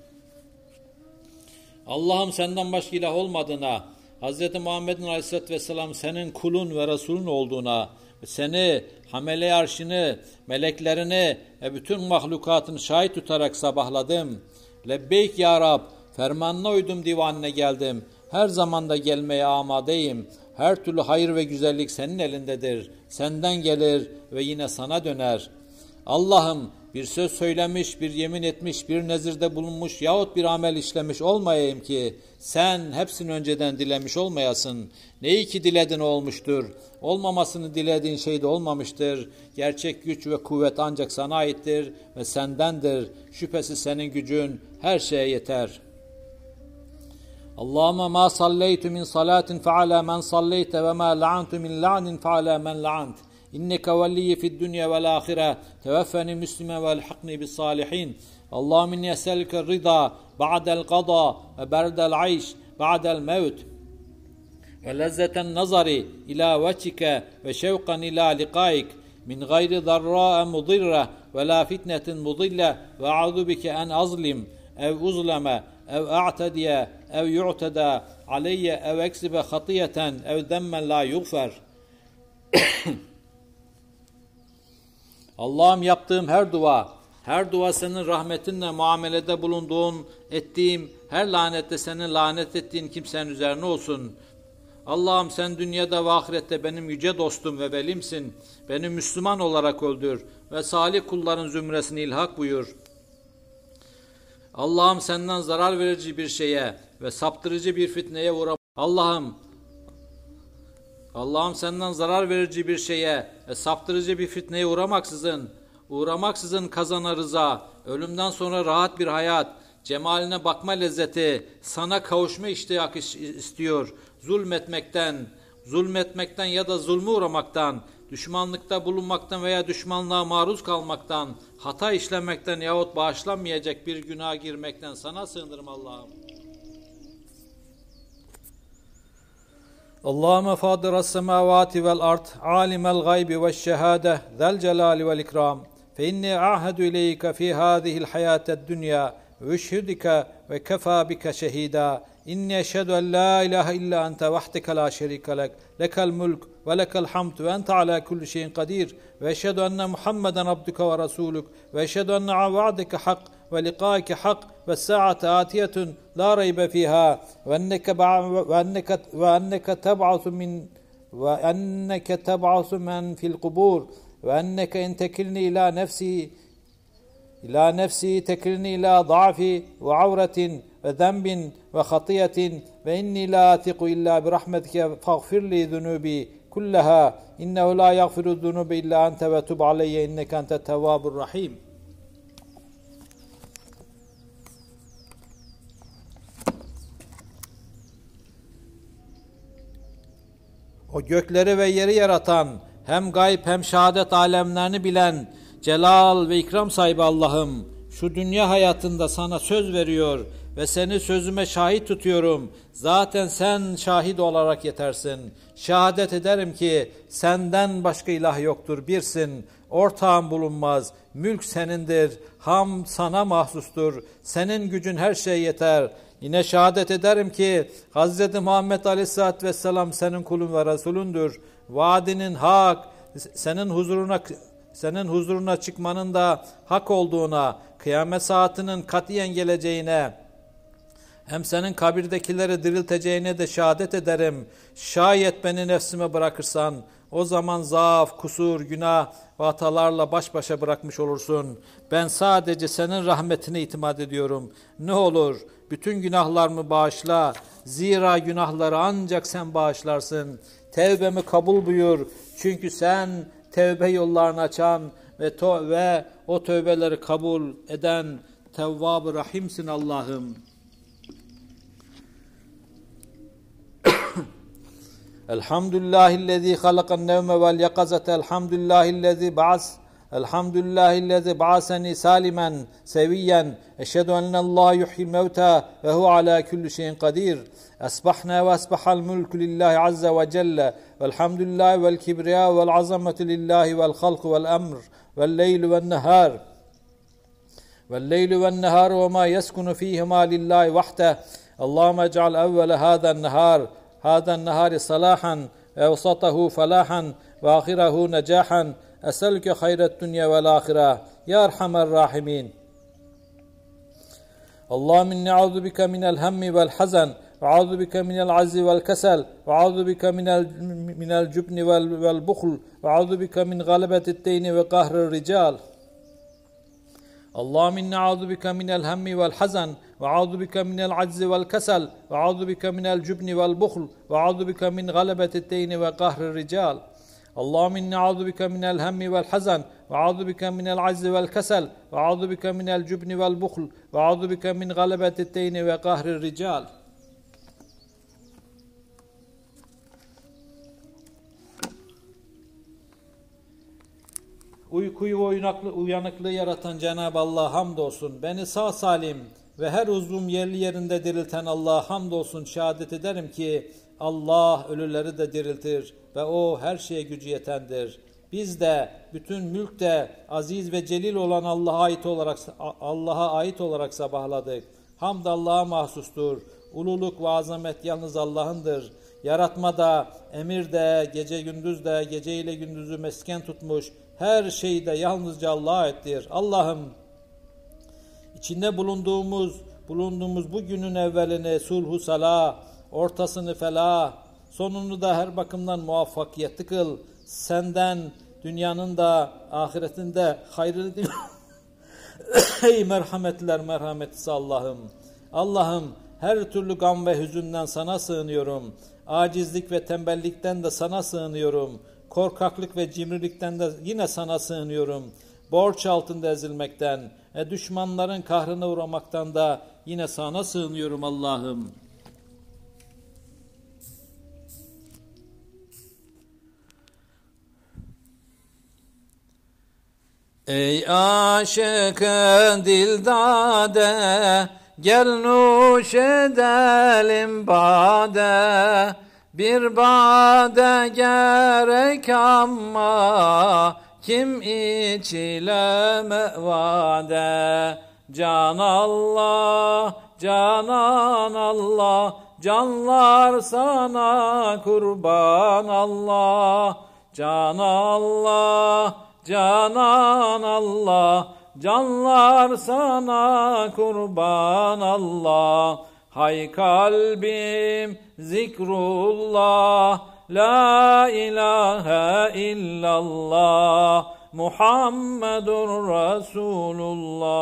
Allah'ım senden başka ilah olmadığına, Hz. Muhammed'in aleyhissalatü vesselam senin kulun ve Resulün olduğuna, seni, hamele arşını, meleklerini ve bütün mahlukatını şahit tutarak sabahladım. Lebbeyk ya Rab, fermanına uydum divanına geldim. Her zamanda gelmeye amadeyim. Her türlü hayır ve güzellik senin elindedir. Senden gelir ve yine sana döner. Allah'ım bir söz söylemiş, bir yemin etmiş, bir nezirde bulunmuş yahut bir amel işlemiş olmayayım ki sen hepsini önceden dilemiş olmayasın. Neyi ki diledin olmuştur. Olmamasını dilediğin şey de olmamıştır. Gerçek güç ve kuvvet ancak sana aittir ve sendendir. Şüphesiz senin gücün her şeye yeter.'' Allahümme ma salleytu min salatin fe ala men salleyte ve ma la'antu min la'nin fe ala men la'ant. İnneke veliyye fid dünya vel ahire teveffeni müslime vel hakni bis salihin. Allahümme inni eselke rida ba'del qada ve berdel ayş ba'del mevt. Ve lezzeten nazari ila veçike ve şevkan ila likaik. Min gayri darra mudirre ve la fitnetin mudille ve a'udu bike en azlim ev uzleme ev a'tediye ev yu'teda aleyye ev eksibe hatiyeten ev demmen la yugfer. Allah'ım yaptığım her dua, her dua senin rahmetinle muamelede bulunduğun, ettiğim, her lanette senin lanet ettiğin kimsenin üzerine olsun. Allah'ım sen dünyada ve ahirette benim yüce dostum ve velimsin. Beni Müslüman olarak öldür ve salih kulların zümresini ilhak buyur.'' Allah'ım senden zarar verici bir şeye ve saptırıcı bir fitneye uğra. Allah'ım Allah'ım senden zarar verici bir şeye ve saptırıcı bir fitneye uğramaksızın, uğramaksızın kazana rıza, ölümden sonra rahat bir hayat, cemaline bakma lezzeti, sana kavuşma iştiyak istiyor. Zulmetmekten, zulmetmekten ya da zulmü uğramaktan, düşmanlıkta bulunmaktan veya düşmanlığa maruz kalmaktan, hata işlemekten yahut bağışlanmayacak bir günaha girmekten sana sığınırım Allah'ım. Allahümme fadira semavati vel art, alimel gaybi ve şehade, zel celali vel ikram. Fe inni ahedu ileyke fi hadihil hayated dünya, ve üşhüdike ve kefa bike şehida. İnni eşhedü en la ilahe illa ente ولك الحمد وأنت على كل شيء قدير. وأشهد أن محمدا عبدك ورسولك. وأشهد أن وعدك حق ولقائك حق والساعة آتية لا ريب فيها. وأنك وأنك وأنك تبعث من وأنك تبعث من في القبور. وأنك إن تكلني إلى نفسي إلى نفسي تكلني إلى ضعف وعورة وذنب وخطية. فإني لا أثق إلا برحمتك فاغفر لي ذنوبي. kullaha innehu la yaghfiru dhunuba illa ente ve tub aleyye inneke ente tevvabur rahim. O gökleri ve yeri yaratan, hem gayb hem şehadet alemlerini bilen, celal ve ikram sahibi Allah'ım, şu dünya hayatında sana söz veriyor ve seni sözüme şahit tutuyorum. Zaten sen şahit olarak yetersin. Şehadet ederim ki senden başka ilah yoktur, birsin. Ortağın bulunmaz, mülk senindir, ham sana mahsustur. Senin gücün her şeye yeter. Yine şehadet ederim ki Hz. Muhammed Aleyhisselatü Vesselam senin kulun ve Resulündür. Vaadinin hak, senin huzuruna senin huzuruna çıkmanın da hak olduğuna, kıyamet saatinin katiyen geleceğine, Hem senin kabirdekileri dirilteceğine de şehadet ederim. Şayet beni nefsime bırakırsan o zaman zaaf, kusur, günah ve hatalarla baş başa bırakmış olursun. Ben sadece senin rahmetine itimat ediyorum. Ne olur bütün günahlarımı bağışla. Zira günahları ancak sen bağışlarsın. Tevbemi kabul buyur. Çünkü sen tevbe yollarını açan ve, to ve o tövbeleri kabul eden tevvab Rahimsin Allah'ım. Elhamdülillahillezî halakan nevme vel yakazete elhamdülillahillezî ba'as Elhamdülillahillezî ba'aseni salimen seviyen eşhedü en la yuhyil mevta ve hu ala kulli şeyin kadir. أصبحنا وأصبح الملك لله عز وجل والحمد لله والكبرياء والعظمة لله والخلق والأمر والليل والنهار. والليل والنهار وما يسكن فيهما لله وحده. اللهم اجعل أول هذا النهار هذا النهار صلاحا ووسطه فلاحا وآخره نجاحا. أسألك خير الدنيا والآخرة يا أرحم الراحمين. اللهم إني أعوذ بك من الهم والحزن واعوذ بك من العز والكسل واعوذ بك من من الجبن والبخل واعوذ بك من غلبه الدين وقهر الرجال اللهم إني أعوذ بك من الهم والحزن وأعوذ بك من العجز والكسل وأعوذ بك من الجبن والبخل وأعوذ بك من غلبة الدين وقهر الرجال اللهم إني أعوذ بك من الهم والحزن وأعوذ بك من العجز والكسل وأعوذ بك من الجبن والبخل وأعوذ بك من غلبة الدين وقهر الرجال Uykuyu uyanıklı, uyanıklığı yaratan Cenab-ı Allah hamdolsun. Beni sağ salim ve her uzvum yerli yerinde dirilten Allah hamdolsun şehadet ederim ki Allah ölüleri de diriltir ve o her şeye gücü yetendir. Biz de bütün mülk de aziz ve celil olan Allah'a ait olarak Allah'a ait olarak sabahladık. Hamd Allah'a mahsustur. Ululuk ve azamet yalnız Allah'ındır. Yaratma da, emir de, gece gündüz de, gece ile gündüzü mesken tutmuş, her şeyde yalnızca Allah'a aittir. Allah'ım içinde bulunduğumuz bulunduğumuz bu günün evvelini sulhu sala, ortasını fela, sonunu da her bakımdan muvaffakiyetli kıl. Senden dünyanın da ahiretinde hayrını dil. Ey merhametler merhametlisi Allah'ım. Allah'ım her türlü gam ve hüzünden sana sığınıyorum. Acizlik ve tembellikten de sana sığınıyorum. Korkaklık ve cimrilikten de yine sana sığınıyorum. Borç altında ezilmekten, e, düşmanların kahrına uğramaktan da yine sana sığınıyorum Allah'ım. Ey aşık dildade, gel nuş edelim bade, bir bade gerek ama kim içile mevade Can Allah, canan Allah Canlar sana kurban Allah. Can Allah, canan Allah Canlar sana kurban Allah. Hay kalbim zikrullah. La ilahe illallah. Muhammedur Resulullah.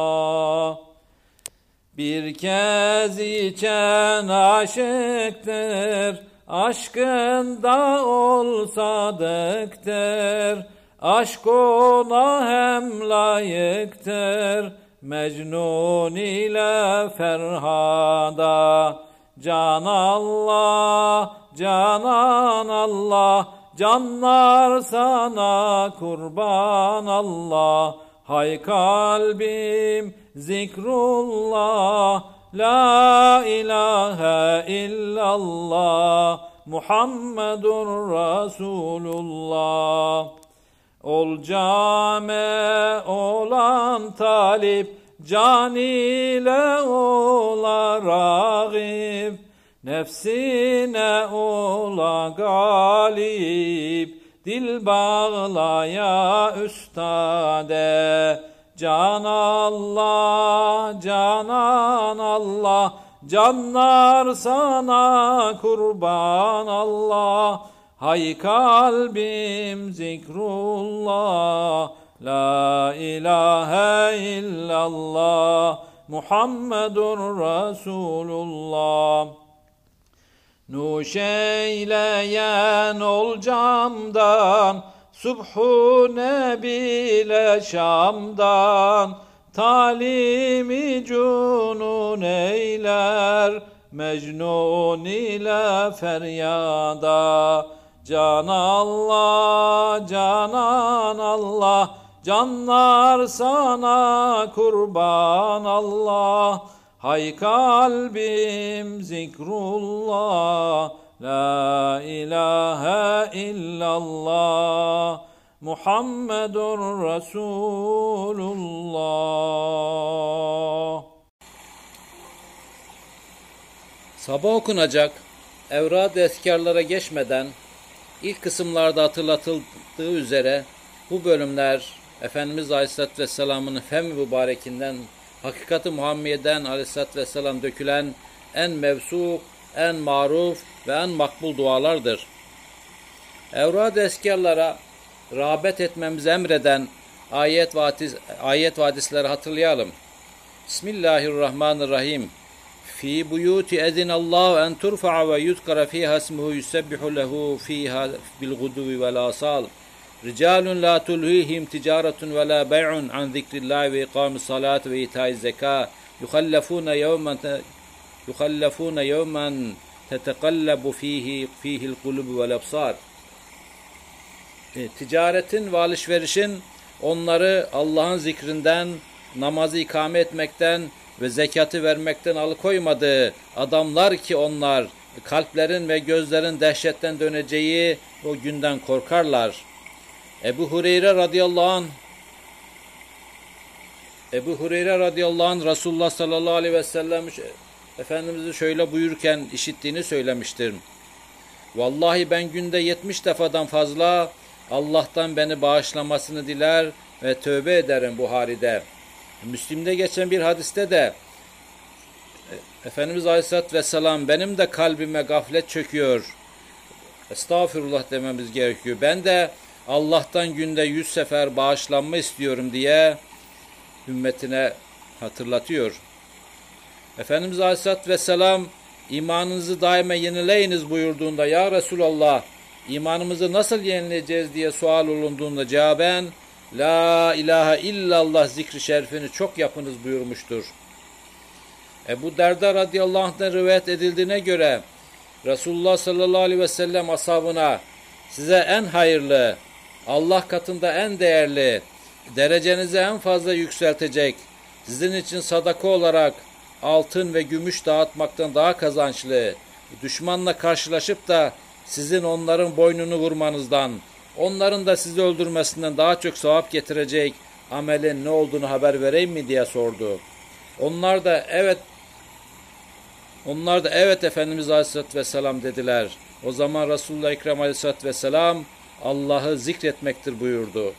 Bir kez içen aşıktır. Aşkında ol sadıktır Aşk ona hem layıktır Mecnun ile Ferhada. Can Allah, canan Allah Canlar sana kurban Allah. Hay kalbim zikrullah La ilahe illallah Muhammedur Resulullah Ol came olan talip Can ile ola ragib. Nefsine ola galip Dil bağlaya üstade. Can Allah, canan Allah Canlar sana kurban Allah Hay kalbim zikrullah La ilahe illallah Muhammedur Resulullah. Nuş eyleyen ol camdan Subhu nebile Şam'dan. Talimi cunun eyler Mecnun ile feryada Can Allah, canan Allah Canlar sana kurban Allah. Hay kalbim zikrullah La ilahe illallah Muhammedur Resulullah. Sabah okunacak evrad eskarlara geçmeden ilk kısımlarda hatırlatıldığı üzere bu bölümler Efendimiz Aleyhisselatü Vesselam'ın fem mübarekinden, hakikati Muhammed'den Aleyhisselatü Vesselam dökülen en mevsuk, en maruf ve en makbul dualardır. Evrad eskarlara rağbet etmemizi emreden ayet ve, hadis, ayet ve hadisleri hatırlayalım. Bismillahirrahmanirrahim. في بيوت أذن الله أن ترفع ويذكر فيها اسمه يسبح له فيها بالغدو والآصال رجال لا تلهيهم تجارة ولا بيع عن ذكر الله وإقام الصلاة وإيتاء الزكاة. يخلفون يوما يخلفون يوما تتقلب فيه فيه القلوب والأبصار. ticaretin ve alışverişin onları Allah'ın zikrinden, namazı ikame etmekten, ve zekatı vermekten alıkoymadığı adamlar ki onlar kalplerin ve gözlerin dehşetten döneceği o günden korkarlar. Ebu Hureyre radıyallahu anh Ebu Hureyre radıyallahu anh Resulullah sallallahu aleyhi ve sellem Efendimiz'i şöyle buyurken işittiğini söylemiştir. Vallahi ben günde 70 defadan fazla Allah'tan beni bağışlamasını diler ve tövbe ederim Buhari'de. Müslim'de geçen bir hadiste de Efendimiz Aleyhisselatü Vesselam benim de kalbime gaflet çöküyor. Estağfurullah dememiz gerekiyor. Ben de Allah'tan günde yüz sefer bağışlanma istiyorum diye ümmetine hatırlatıyor. Efendimiz Aleyhisselatü Vesselam imanınızı daima yenileyiniz buyurduğunda ya Resulallah imanımızı nasıl yenileyeceğiz diye sual olunduğunda cevaben La ilahe illallah zikri şerifini çok yapınız buyurmuştur. Ebu Derda radıyallahu anh'den rivayet edildiğine göre Resulullah sallallahu aleyhi ve sellem ashabına size en hayırlı, Allah katında en değerli, derecenizi en fazla yükseltecek, sizin için sadaka olarak altın ve gümüş dağıtmaktan daha kazançlı, düşmanla karşılaşıp da sizin onların boynunu vurmanızdan, onların da sizi öldürmesinden daha çok sevap getirecek amelin ne olduğunu haber vereyim mi diye sordu. Onlar da evet onlar da evet Efendimiz Aleyhisselatü Vesselam dediler. O zaman Resulullah Ekrem Aleyhisselatü Vesselam Allah'ı zikretmektir buyurdu.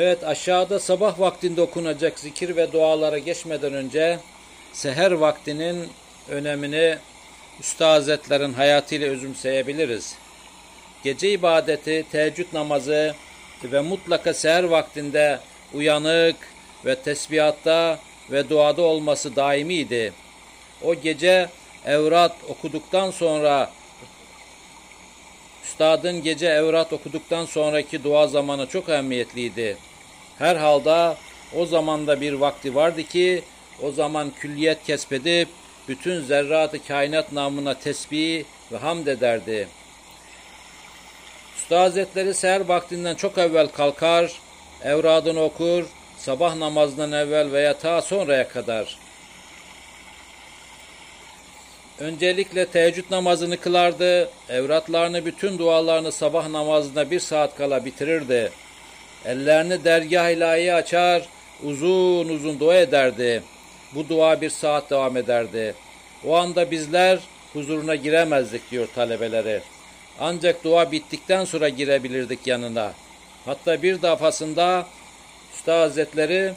Evet aşağıda sabah vaktinde okunacak zikir ve dualara geçmeden önce seher vaktinin önemini Üstad Hazretlerin hayatıyla özümseyebiliriz. Gece ibadeti, teheccüd namazı ve mutlaka seher vaktinde uyanık ve tesbihatta ve duada olması daimiydi. O gece evrat okuduktan sonra Üstadın gece evrat okuduktan sonraki dua zamanı çok ehemmiyetliydi. Her halde o zamanda bir vakti vardı ki o zaman külliyet kesbedip bütün zerratı kainat namına tesbih ve hamd ederdi. Usta Hazretleri seher vaktinden çok evvel kalkar, evradını okur, sabah namazından evvel veya ta sonraya kadar. Öncelikle teheccüd namazını kılardı, evratlarını bütün dualarını sabah namazına bir saat kala bitirirdi. Ellerini dergah ilahi açar, uzun uzun dua ederdi. Bu dua bir saat devam ederdi. O anda bizler huzuruna giremezdik diyor talebeleri. Ancak dua bittikten sonra girebilirdik yanına. Hatta bir defasında Usta Hazretleri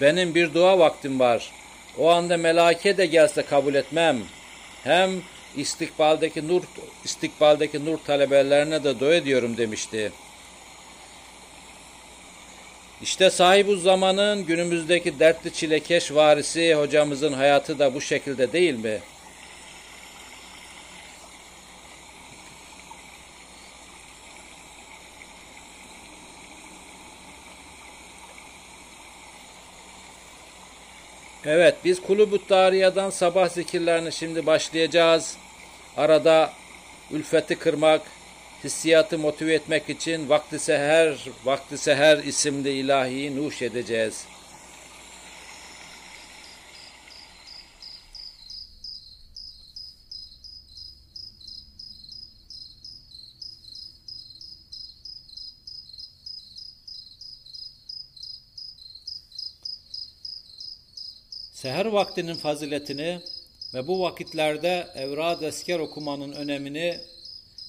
benim bir dua vaktim var. O anda melake de gelse kabul etmem. Hem istikbaldeki nur istikbaldeki nur talebelerine de dua ediyorum demişti. İşte sahibu zamanın günümüzdeki dertli çilekeş varisi hocamızın hayatı da bu şekilde değil mi? Evet biz Kulübü Tariyadan sabah zikirlerini şimdi başlayacağız. Arada ülfeti kırmak, hissiyatı motive etmek için vakti seher, vakti seher isimli ilahiyi nuş edeceğiz. Seher vaktinin faziletini ve bu vakitlerde evrad esker okumanın önemini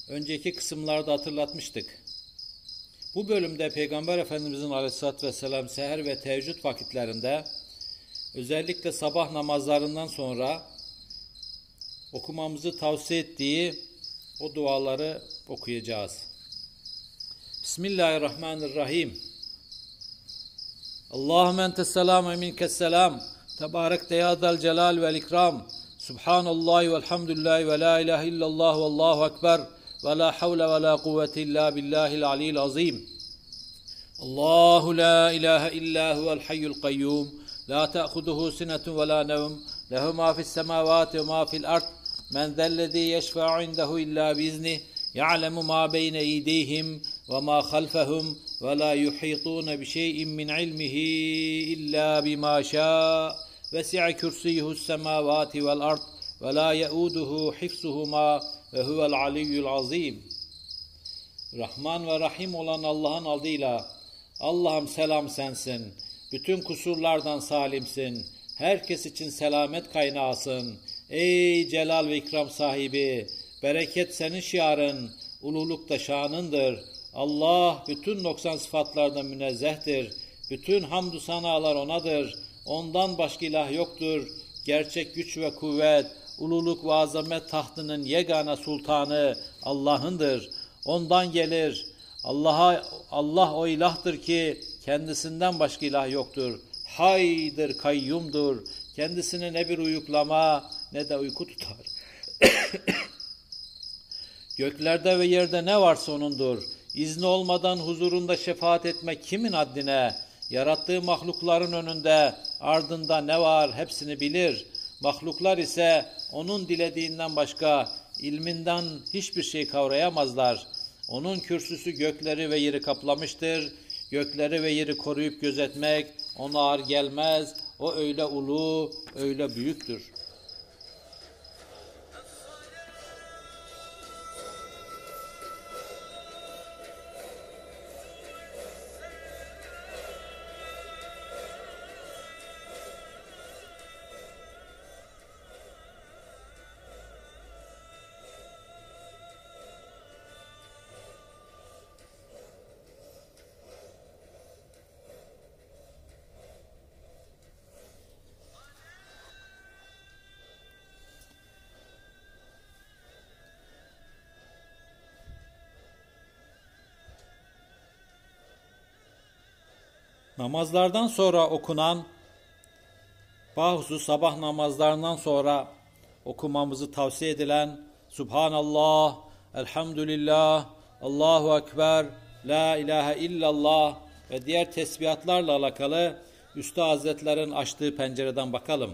önceki kısımlarda hatırlatmıştık. Bu bölümde Peygamber Efendimizin aleyhissalatü vesselam seher ve teheccüd vakitlerinde özellikle sabah namazlarından sonra okumamızı tavsiye ettiği o duaları okuyacağız. Bismillahirrahmanirrahim. Allahümme entes selam ve minkes selam. Tebarek ya zal celal vel ikram. Subhanallah ve elhamdülillahi ve la ilahe illallah ve allahu ekber. ولا حول ولا قوة إلا بالله العلي العظيم. الله لا إله إلا هو الحي القيوم. لا تأخذه سنة ولا نوم. له ما في السماوات وما في الأرض. من ذا الذي يشفع عنده إلا بإذنه يعلم ما بين أيديهم وما خلفهم ولا يحيطون بشيء من علمه إلا بما شاء. وسع كرسيه السماوات والأرض ولا يؤوده حفظهما. ve huvel aliyyul azim. Rahman ve Rahim olan Allah'ın adıyla Allah'ım selam sensin. Bütün kusurlardan salimsin. Herkes için selamet kaynağısın. Ey celal ve ikram sahibi, bereket senin şiarın, ululuk da şanındır. Allah bütün noksan sıfatlardan münezzehtir. Bütün hamdü sanalar O'nadır. Ondan başka ilah yoktur. Gerçek güç ve kuvvet ululuk ve azamet tahtının yegane sultanı Allah'ındır. Ondan gelir. Allah'a Allah o ilahtır ki kendisinden başka ilah yoktur. Haydır, kayyumdur. Kendisine ne bir uyuklama ne de uyku tutar. Göklerde ve yerde ne varsa O'nundur. İzni olmadan huzurunda şefaat etmek kimin haddine? Yarattığı mahlukların önünde, ardında ne var hepsini bilir. Mahluklar ise O'nun dilediğinden başka ilminden hiçbir şey kavrayamazlar. O'nun kürsüsü gökleri ve yeri kaplamıştır. Gökleri ve yeri koruyup gözetmek O'na ağır gelmez. O öyle ulu, öyle büyüktür. Namazlardan sonra okunan bahusu sabah namazlarından sonra okumamızı tavsiye edilen Subhanallah, Elhamdülillah, Allahu Ekber, La ilahe illallah ve diğer tesbihatlarla alakalı Üstad Hazretlerin açtığı pencereden bakalım.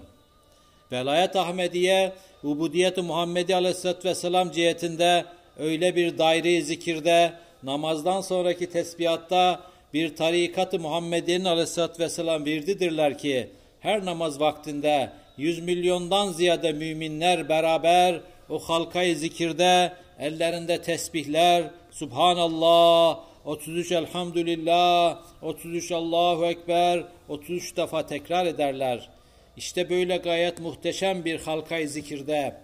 Velayet Ahmediye, Ubudiyet-i Muhammedi Aleyhisselatü Vesselam cihetinde öyle bir daire zikirde, namazdan sonraki tesbihatta bir tarikat-ı Muhammediye'nin aleyhissalatü vesselam virdidirler ki her namaz vaktinde yüz milyondan ziyade müminler beraber o halkayı zikirde ellerinde tesbihler Subhanallah, 33 Elhamdülillah, 33 Allahu Ekber, 33 defa tekrar ederler. İşte böyle gayet muhteşem bir halkayı zikirde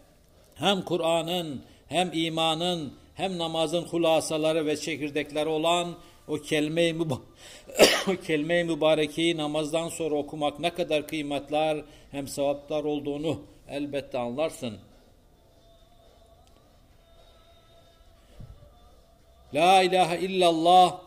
hem Kur'an'ın hem imanın hem namazın hulasaları ve çekirdekleri olan o kelime-i müba- o kelime-i mübarekeyi namazdan sonra okumak ne kadar kıymetler hem sevaplar olduğunu elbette anlarsın. La ilahe illallah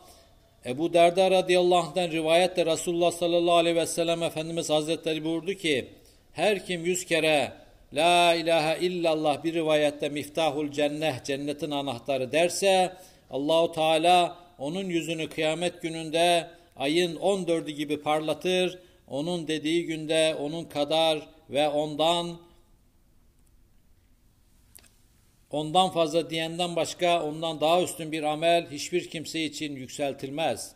Ebu Derda radıyallahu anh'tan rivayette Resulullah sallallahu aleyhi ve sellem Efendimiz Hazretleri buyurdu ki her kim yüz kere La ilahe illallah bir rivayette miftahul cennet cennetin anahtarı derse Allahu Teala onun yüzünü kıyamet gününde ayın 14'ü gibi parlatır. Onun dediği günde onun kadar ve ondan ondan fazla diyenden başka ondan daha üstün bir amel hiçbir kimse için yükseltilmez.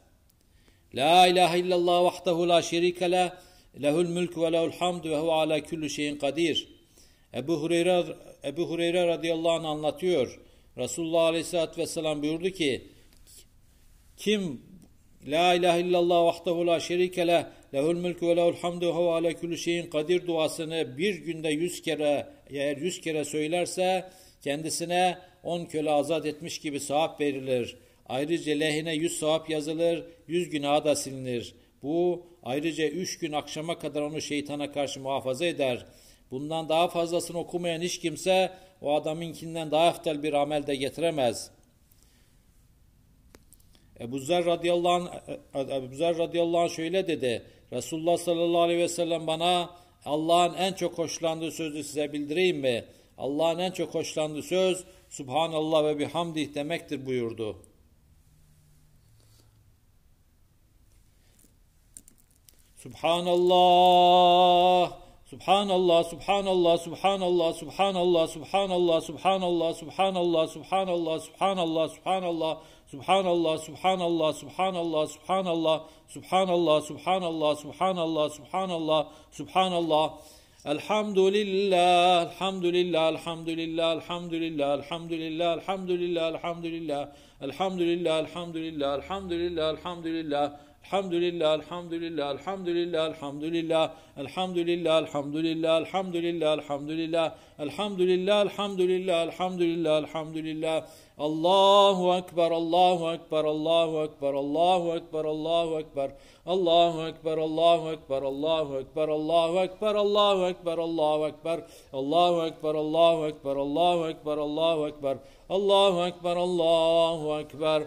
La ilahe illallah vahdehu la şerike leh lehul mulk ve lehul hamd ve huve ala kulli şeyin kadir. Ebu Hureyre, Ebu Hureyre radıyallahu anh anlatıyor. Resulullah aleyhissalatü vesselam buyurdu ki kim La ilahe illallah vahdehu la şerike leh lehul mulku ve lehul hamdu ve ala kulli şeyin kadir duasını bir günde yüz kere eğer yüz kere söylerse kendisine on köle azat etmiş gibi sevap verilir. Ayrıca lehine yüz sevap yazılır, yüz günah da silinir. Bu ayrıca üç gün akşama kadar onu şeytana karşı muhafaza eder. Bundan daha fazlasını okumayan hiç kimse o adamınkinden daha eftal bir amel de getiremez. Ebu Zer radıyallahu anh, Ebu Zer radıyallahu anh şöyle dedi. Resulullah sallallahu aleyhi ve sellem bana Allah'ın en çok hoşlandığı sözü size bildireyim mi? Allah'ın en çok hoşlandığı söz Subhanallah ve bihamdih demektir buyurdu. Subhanallah سبحان الله سبحان الله سبحان الله سبحان الله سبحان الله سبحان الله سبحان الله سبحان الله سبحان الله سبحان الله سبحان الله سبحان الله سبحان الله سبحان الله سبحان الله سبحان الله سبحان الله سبحان الله سبحان الله الحمد لله الحمد لله الحمد لله الحمد لله الحمد لله الحمد لله الحمد لله الحمد لله الحمد لله الحمد لله الحمد لله الحمد لله الحمد لله الحمد لله الحمد لله الحمد لله الحمد لله الحمد لله الحمد لله الحمد لله الحمد لله الحمد لله الحمد لله الله أكبر الله أكبر الله أكبر الله أكبر الله أكبر الله أكبر الله أكبر الله أكبر الله أكبر الله أكبر الله أكبر الله أكبر الله أكبر الله أكبر الله أكبر الله أكبر الله أكبر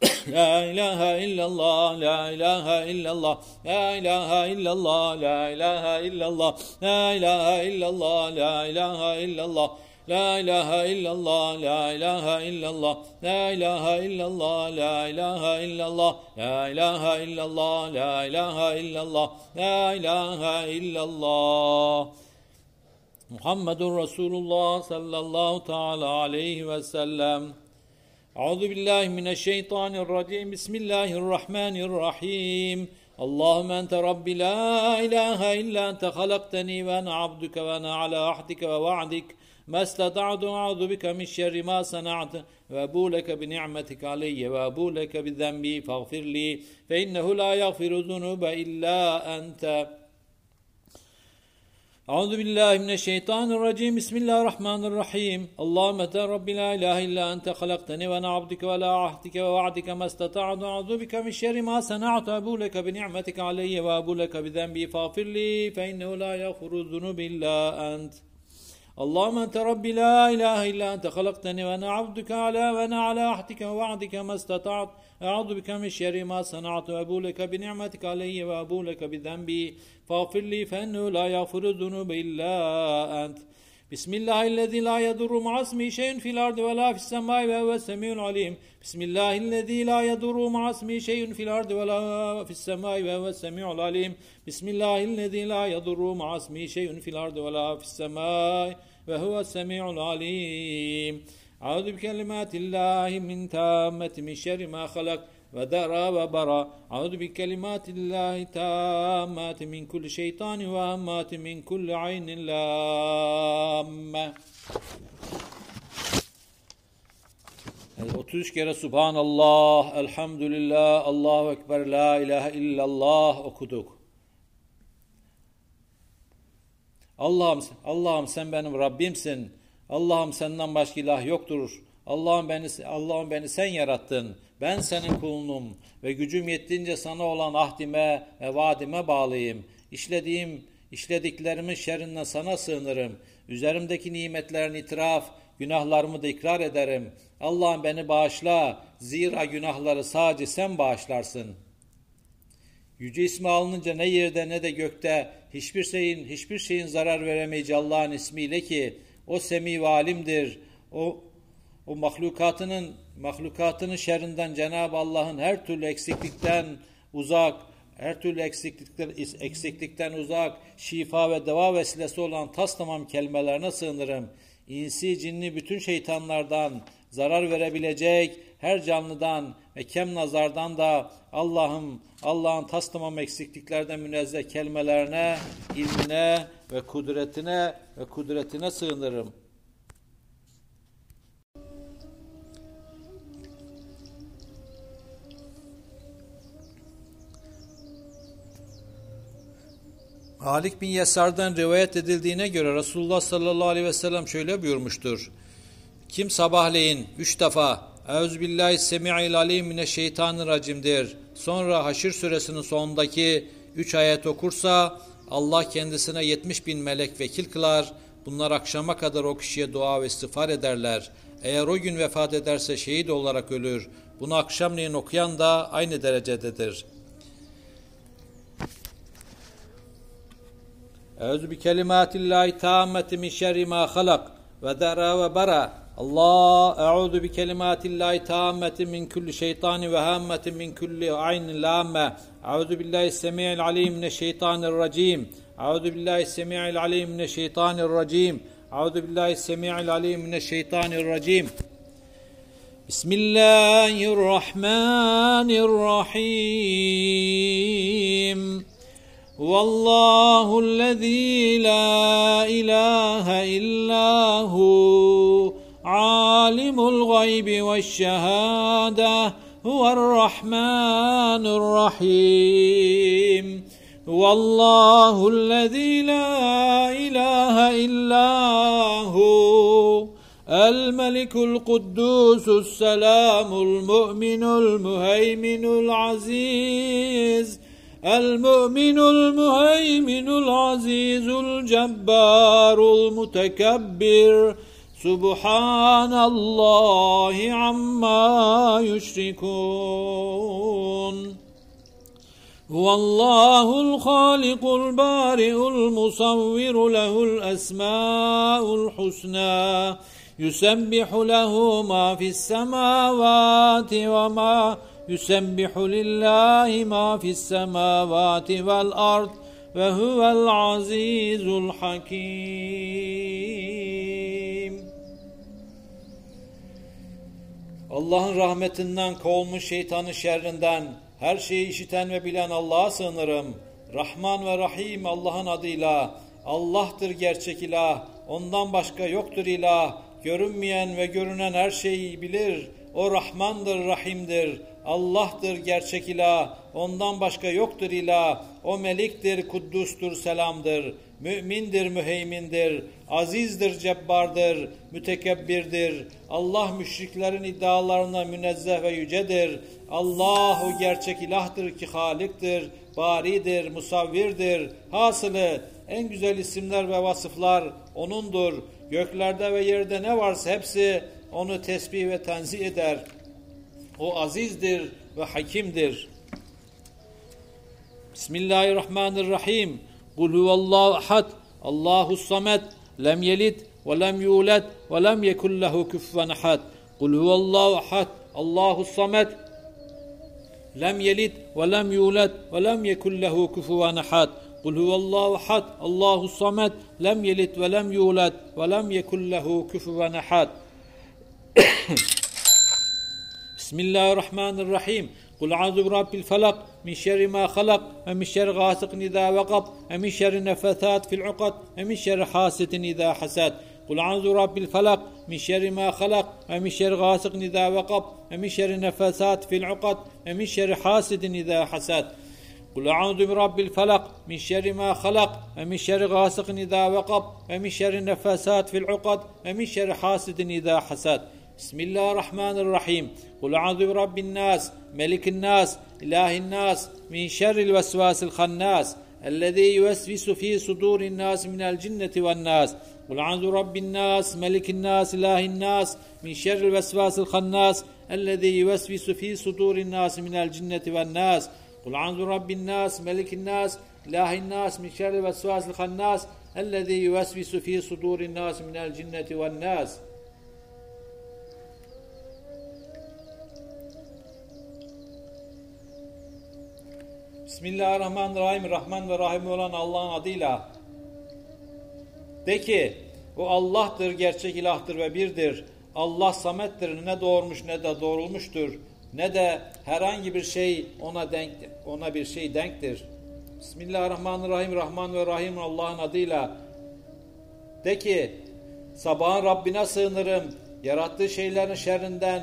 La ilahe illallah, la ilahe illallah, la ilahe illallah, la ilahe illallah, la ilahe illallah, la ilahe illallah. La ilahe illallah, la ilahe illallah, la ilahe illallah, la ilahe illallah, la ilahe illallah, la ilahe illallah, la ilahe illallah. Muhammedun Resulullah sallallahu teala aleyhi ve sellem. أعوذ بالله من الشيطان الرجيم بسم الله الرحمن الرحيم اللهم أنت ربي لا إله إلا أنت خلقتني وأنا عبدك وأنا على عهدك ووعدك ما استطعت أعوذ بك من شر ما صنعت وأبو لك بنعمتك علي وأبو لك بذنبي فاغفر لي فإنه لا يغفر الذنوب إلا أنت أعوذ بالله من الشيطان الرجيم. بسم الله الرحمن الرحيم. اللهم أنت ربي لا إله إلا أنت خلقتني وأنا عبدك ولا عهدك ووعدك ما استطعت. أعوذ بك من شر ما صنعت أبو لك بنعمتك علي وأبو لك بذنبي. فاغفر لي فإنه لا يغفر الذنوب إلا أنت. اللهم أنت ربي لا إله إلا أنت خلقتني وأنا عبدك على وأنا على عهدك ووعدك ما استطعت. أعوذ بك من شر ما صنعت وأبو لك بنعمتك علي وأبو لك بذنبي. فاغفر لي فإنه لا يغفر الذنوب إلا أنت بسم الله الذي لا يضر مع اسمه شيء في الأرض ولا في السماء وهو السميع العليم بسم الله الذي لا يضر مع اسمه شيء في الأرض ولا في السماء وهو السميع العليم بسم الله الذي لا يضر مع اسمه شيء في الأرض ولا في السماء وهو السميع العليم أعوذ بكلمات الله من تامة من شر ما خلق ve dara ve bara. Auzu bi kelimatillahi tammati min kulli şeytani ve ammati min kulli aynin lamme. Yani 33 kere Subhanallah, Elhamdülillah, Allahu Ekber, La ilahe illallah okuduk. Allah'ım, Allah'ım sen benim Rabbimsin. Allah'ım senden başka ilah yoktur. Allah'ım beni Allah'ım beni sen yarattın. Ben senin kulunum ve gücüm yettiğince sana olan ahdime ve vaadime bağlıyım. İşlediğim işlediklerimin şerrinden sana sığınırım. Üzerimdeki nimetlerin itiraf, günahlarımı da ikrar ederim. Allah'ım beni bağışla. Zira günahları sadece sen bağışlarsın. Yüce ismi alınınca ne yerde ne de gökte hiçbir şeyin hiçbir şeyin zarar veremeyeceği Allah'ın ismiyle ki o semi ve alimdir. O o mahlukatının mahlukatının şerrinden Cenab-ı Allah'ın her türlü eksiklikten uzak, her türlü eksiklikten, eksiklikten uzak, şifa ve deva vesilesi olan tas tamam kelimelerine sığınırım. İnsi, cinni bütün şeytanlardan, zarar verebilecek her canlıdan ve kem nazardan da Allah'ım Allah'ın tas tamam eksikliklerden münezzeh kelimelerine, ilmine ve kudretine ve kudretine sığınırım. Halik bin Yesar'dan rivayet edildiğine göre Resulullah sallallahu aleyhi ve sellem şöyle buyurmuştur. Kim sabahleyin üç defa Euzbillahi semi'il alim mineşşeytanirracim'dir. Sonra Haşir suresinin sonundaki üç ayet okursa Allah kendisine yetmiş bin melek vekil kılar. Bunlar akşama kadar o kişiye dua ve istiğfar ederler. Eğer o gün vefat ederse şehit olarak ölür. Bunu akşamleyin okuyan da aynı derecededir.'' Euzu bi kelimatillahi taammeti min şerri ma halak ve dera ve bara. Allah euzu bi kelimatillahi taammeti min kulli şeytani ve hammetin min kulli aynin lamme. Euzu billahi semiyel alim mineşşeytanirracim. Euzu billahi semiyel alim mineşşeytanirracim. Euzu billahi semiyel alim mineşşeytanirracim. Bismillahirrahmanirrahim. والله الذي لا إله إلا هو عالم الغيب والشهادة هو الرحمن الرحيم. والله الذي لا إله إلا هو الملك القدوس السلام المؤمن المهيمن العزيز المؤمن المهيمن العزيز الجبار المتكبر. سبحان الله عما يشركون. هو الله الخالق البارئ المصور له الأسماء الحسنى. يسبح له ما في السماوات وما Yusebbihu lillahi ma fis semavati vel ard ve huvel azizul hakim. Allah'ın rahmetinden kovulmuş şeytanın şerrinden her şeyi işiten ve bilen Allah'a sığınırım. Rahman ve Rahim Allah'ın adıyla. Allah'tır gerçek ilah. Ondan başka yoktur ilah. Görünmeyen ve görünen her şeyi bilir. O Rahmandır, Rahim'dir. Allah'tır gerçek ilah. Ondan başka yoktur ilah. O Meliktir, Kuddustur, Selam'dır. Mümindir, müheymindir. Azizdir, cebbardır, mütekebbirdir. Allah müşriklerin iddialarına münezzeh ve yücedir. Allahu gerçek ilahtır ki haliktir, baridir, musavvirdir. Hasılı en güzel isimler ve vasıflar O'nundur. Göklerde ve yerde ne varsa hepsi O'nu tesbih ve tenzih eder. O azizdir ve hakimdir. Bismillahirrahmanirrahim. Kul huvallahu ahad. Allahu samet. Lem yelit ve lem yulet ve lem yekun lehu küffen ahad. Kul huvallahu ahad. Allahu samet. Lem yelit ve lem yulet ve lem yekun lehu küfuven ahad. Kul huvallahu ahad. Allahu samet. Lem yelit ve lem yulet ve lem yekun lehu küfuven ahad. بسم الله الرحمن الرحيم قل أعوذ برب الفلق من شر ما خلق ومن شر غاسق إذا وقب ومن شر النفثات في العقد ومن شر حاسد إذا حسد قل أعوذ برب الفلق من شر ما خلق ومن شر غاسق إذا وقب ومن شر النفثات في العقد ومن شر حاسد إذا حسد قل أعوذ برب الفلق من شر ما خلق ومن شر غاسق إذا وقب ومن شر النفاسات في العقد ومن شر حاسد إذا حسد بسم الله الرحمن الرحيم قل أعوذ برب الناس ملك الناس إله الناس من شر الوسواس الخناس الذي يوسوس في صدور الناس من الجنة والناس قل أعوذ برب الناس ملك الناس إله الناس من شر الوسواس الخناس الذي يوسوس في صدور الناس من الجنة والناس قل أعوذ برب الناس ملك الناس إله الناس من شر الوسواس الخناس الذي يوسوس في صدور الناس من الجنة والناس Bismillahirrahmanirrahim. Rahman ve Rahim olan Allah'ın adıyla. De ki, o Allah'tır, gerçek ilahtır ve birdir. Allah samettir, ne doğurmuş ne de doğrulmuştur. Ne de herhangi bir şey ona denk ona bir şey denktir. Bismillahirrahmanirrahim. Rahman ve Rahim Allah'ın adıyla. De ki, sabahın Rabbine sığınırım. Yarattığı şeylerin şerrinden,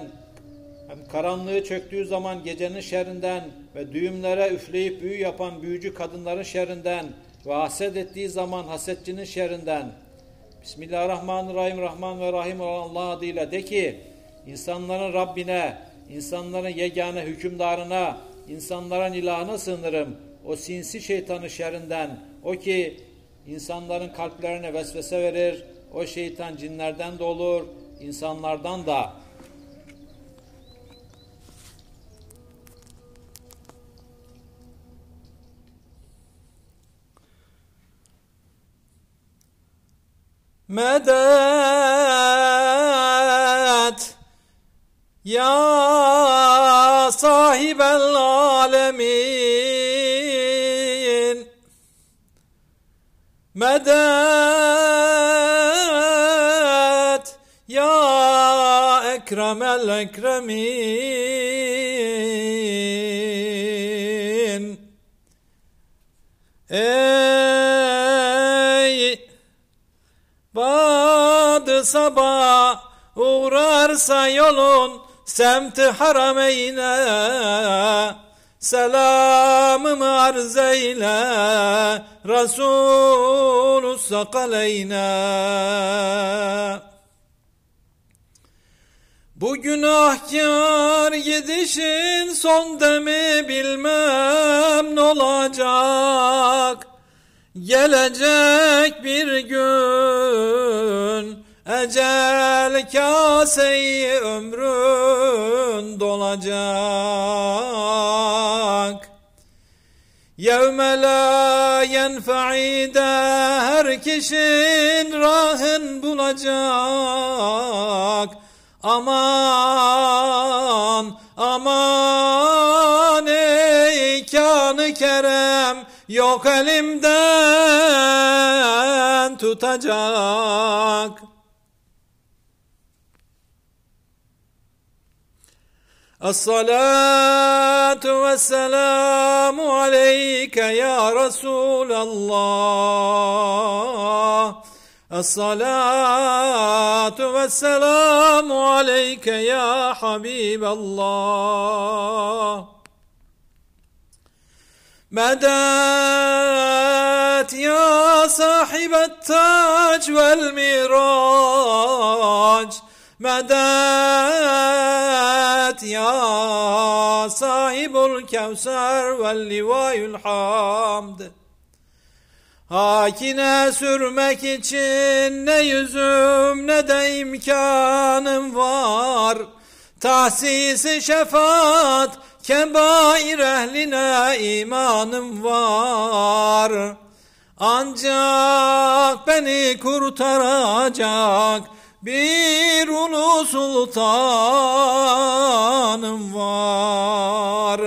hem karanlığı çöktüğü zaman gecenin şerrinden ve düğümlere üfleyip büyü yapan büyücü kadınların şerrinden ve haset ettiği zaman hasetçinin şerrinden. Bismillahirrahmanirrahim. Rahman ve Rahim olan Allah adıyla de ki insanların Rabbine, insanların yegane hükümdarına, insanların ilahına sığınırım. O sinsi şeytanın şerrinden, o ki insanların kalplerine vesvese verir, o şeytan cinlerden de olur, insanlardan da. Medet. Ya sahibel alemin. Medet. Ya ekremel ekremin. Ey sabah uğrarsa yolun semti harameyne Selamımı arz eyle Resulü sakaleyne Bu günahkar gidişin son demi bilmem ne olacak. Gelecek bir gün ecel kaseyi ömrün dolacak. Yevme la yenfa'ide her kişinin rahın bulacak. Aman aman ey kanı kerem yok elimden tutacak. الصلاة والسلام عليك يا رسول الله. الصلاة والسلام عليك يا حبيب الله. مدات يا صاحب التاج والميراج. medet ya sahibul kevser vel livayül hamd. Hakine sürmek için ne yüzüm ne de imkanım var. Tahsisi şefaat kebair ehline imanım var. Ancak beni kurtaracak bir ulu sultanım var.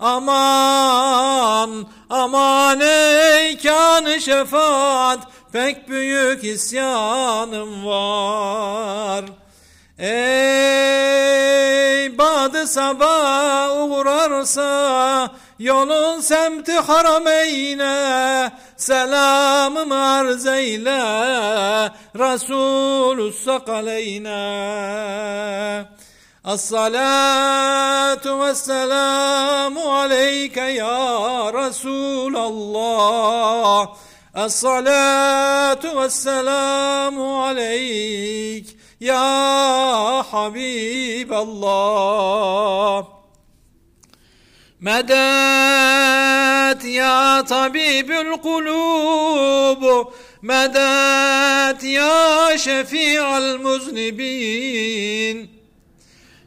Aman aman ey kan şefaat pek büyük isyanım var. Ey badı sabah uğrarsa yolun semti harameyne Selamım arz eyle Resulü sakaleyne As-salatu ve selamu aleyke ya Resulallah Es-salatu ve selamu aleyk ya Habiballah. Medet ya tabibül kulub Medet ya şefi'al muznibin.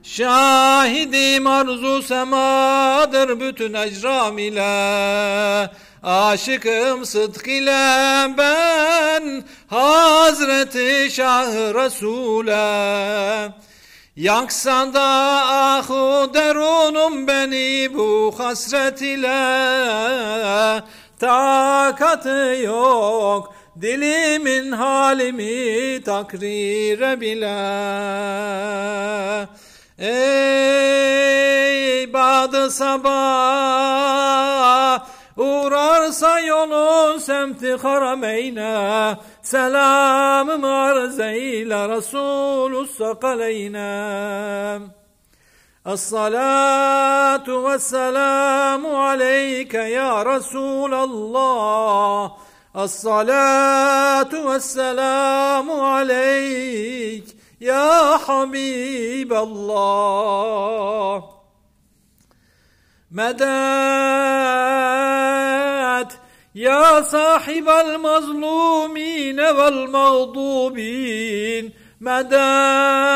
Şahidim arzu semadır bütün ecram ile. Aşıkım sıdk ile ben Hazreti Şah Resul'e Yaksan da ahu derunum beni bu hasret ile. Takatı yok dilimin halimi takrire bile. Ey badı sabah Uğrarsa yolun semti harameyne Arz eyle Resulü sakaleyne الصلاة والسلام عليك يا رسول الله. الصلاة والسلام عليك يا حبيب الله. مدات يا صاحب المظلومين والمغضوبين مدات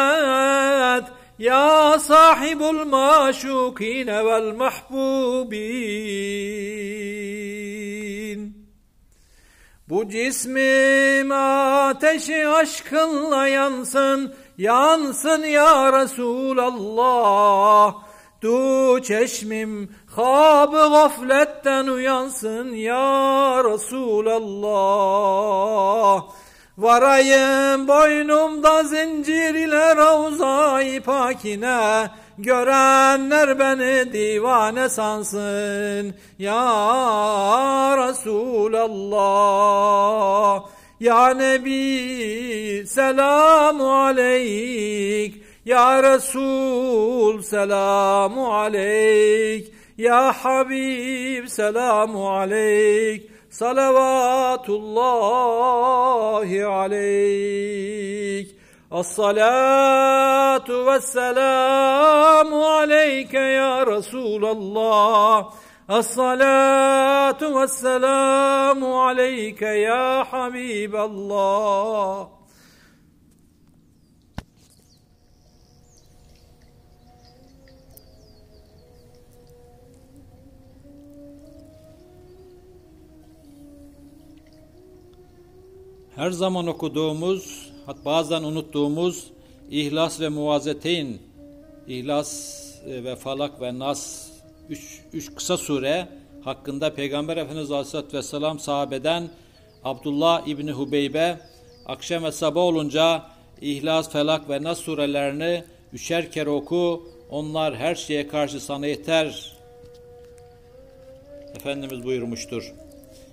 يا صاحب المعشوقين والمحبوبين Bu cismim ateşi aşkınla yansın, yansın ya Resulallah. Du çeşmim habı gafletten uyansın ya Resulallah. Varayım boynumda zincir ile ravza-i pakine, Görenler beni divane sansın ya Resulallah. Ya Nebi selamu aleyk. Ya Resul selamu aleyk. Ya Habib selamu aleyk. Salavatullahi aleyk. الصلاة والسلام عليك يا رسول الله الصلاة والسلام عليك يا حبيب الله Her zaman okuduğumuz, bazen unuttuğumuz İhlas ve Muvazeteyn, İhlas e, ve Falak ve Nas üç, üç kısa sure hakkında Peygamber Efendimiz Aleyhisselatü Vesselam sahabeden Abdullah İbni Hubeybe akşam ve sabah olunca İhlas, Felak ve Nas surelerini üçer kere oku, Onlar her şeye karşı sana yeter. Efendimiz buyurmuştur.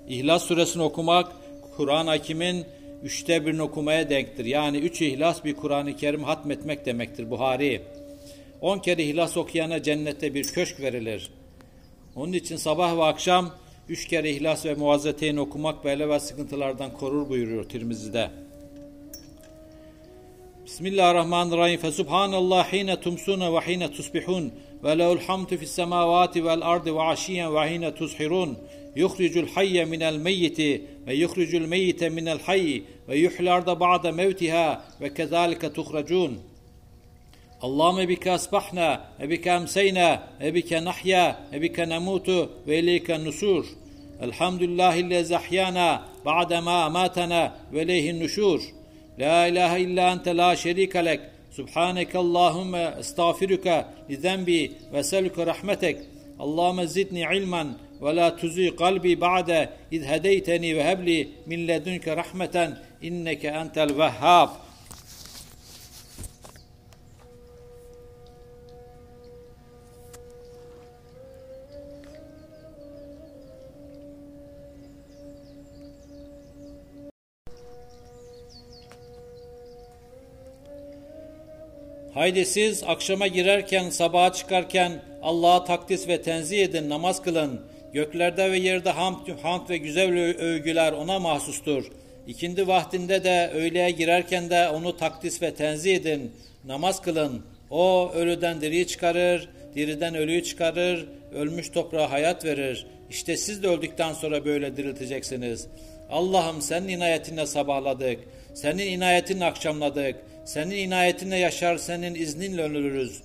İhlas suresini okumak Kur'an-ı Hakim'in üçte birini okumaya denktir. Yani üç ihlas bir Kur'an-ı Kerim hatmetmek demektir. Buhari. On kere ihlas okuyana cennette bir köşk verilir. Onun için sabah ve akşam üç kere ihlas ve muazzeteyn okumak böyle ve sıkıntılardan korur buyuruyor Tirmizi'de. Bismillahirrahmanirrahim. Fesubhanallah hine tumsuna ve hine tusbihun ve lehul hamdu fis semavati vel ardı ve aşiyen ve hine tuzhirun. Yuhricul hayye minel meyyiti ve yuhricul meyyite minel hayyi ve yuhlarda ba'de mevtiha ve kezalike tuhracun. Allahümme bike asbahna ve bike emseyna ve bike nahya ve bike nemutu ve ileyke nusur. Elhamdülillahillezi ahyana ba'de ma amatana ve ileyhin nuşur. La ilahe illa ente la şerike lek. Subhaneke Allahümme estağfiruke li zenbi ve selüke rahmetek. Allahümme zidni ilmen ve la tuzi kalbi ba'de iz hedeyteni ve hebli min ledünke rahmeten inneke entel vehhab. Haydi siz akşama girerken, sabaha çıkarken Allah'a takdis ve tenzih edin, namaz kılın. Göklerde ve yerde hamd, hamd ve güzel övgüler ona mahsustur. İkindi vaktinde de öğleye girerken de onu takdis ve tenzih edin, namaz kılın. O ölüden diriyi çıkarır, diriden ölüyü çıkarır, ölmüş toprağa hayat verir. İşte siz de öldükten sonra böyle dirilteceksiniz. Allah'ım senin inayetinle sabahladık, senin inayetinle akşamladık, senin inayetinle yaşar, senin izninle ölürüz.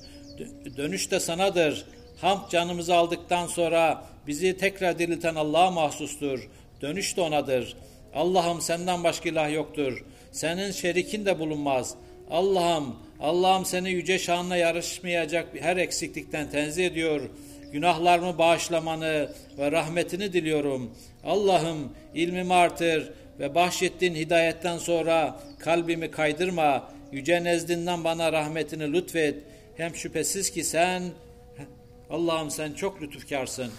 Dönüş de sanadır. Hamd canımızı aldıktan sonra bizi tekrar dirilten Allah'a mahsustur. Dönüş de onadır. Allah'ım senden başka ilah yoktur. Senin şerikin de bulunmaz. Allah'ım, Allah'ım seni yüce şanla yarışmayacak her eksiklikten tenzih ediyor. Günahlarımı bağışlamanı ve rahmetini diliyorum. Allah'ım ilmimi artır ve bahşettiğin hidayetten sonra kalbimi kaydırma. Yüce nezdinden bana rahmetini lütfet. Hem şüphesiz ki sen Allah'ım sen çok lütufkarsın.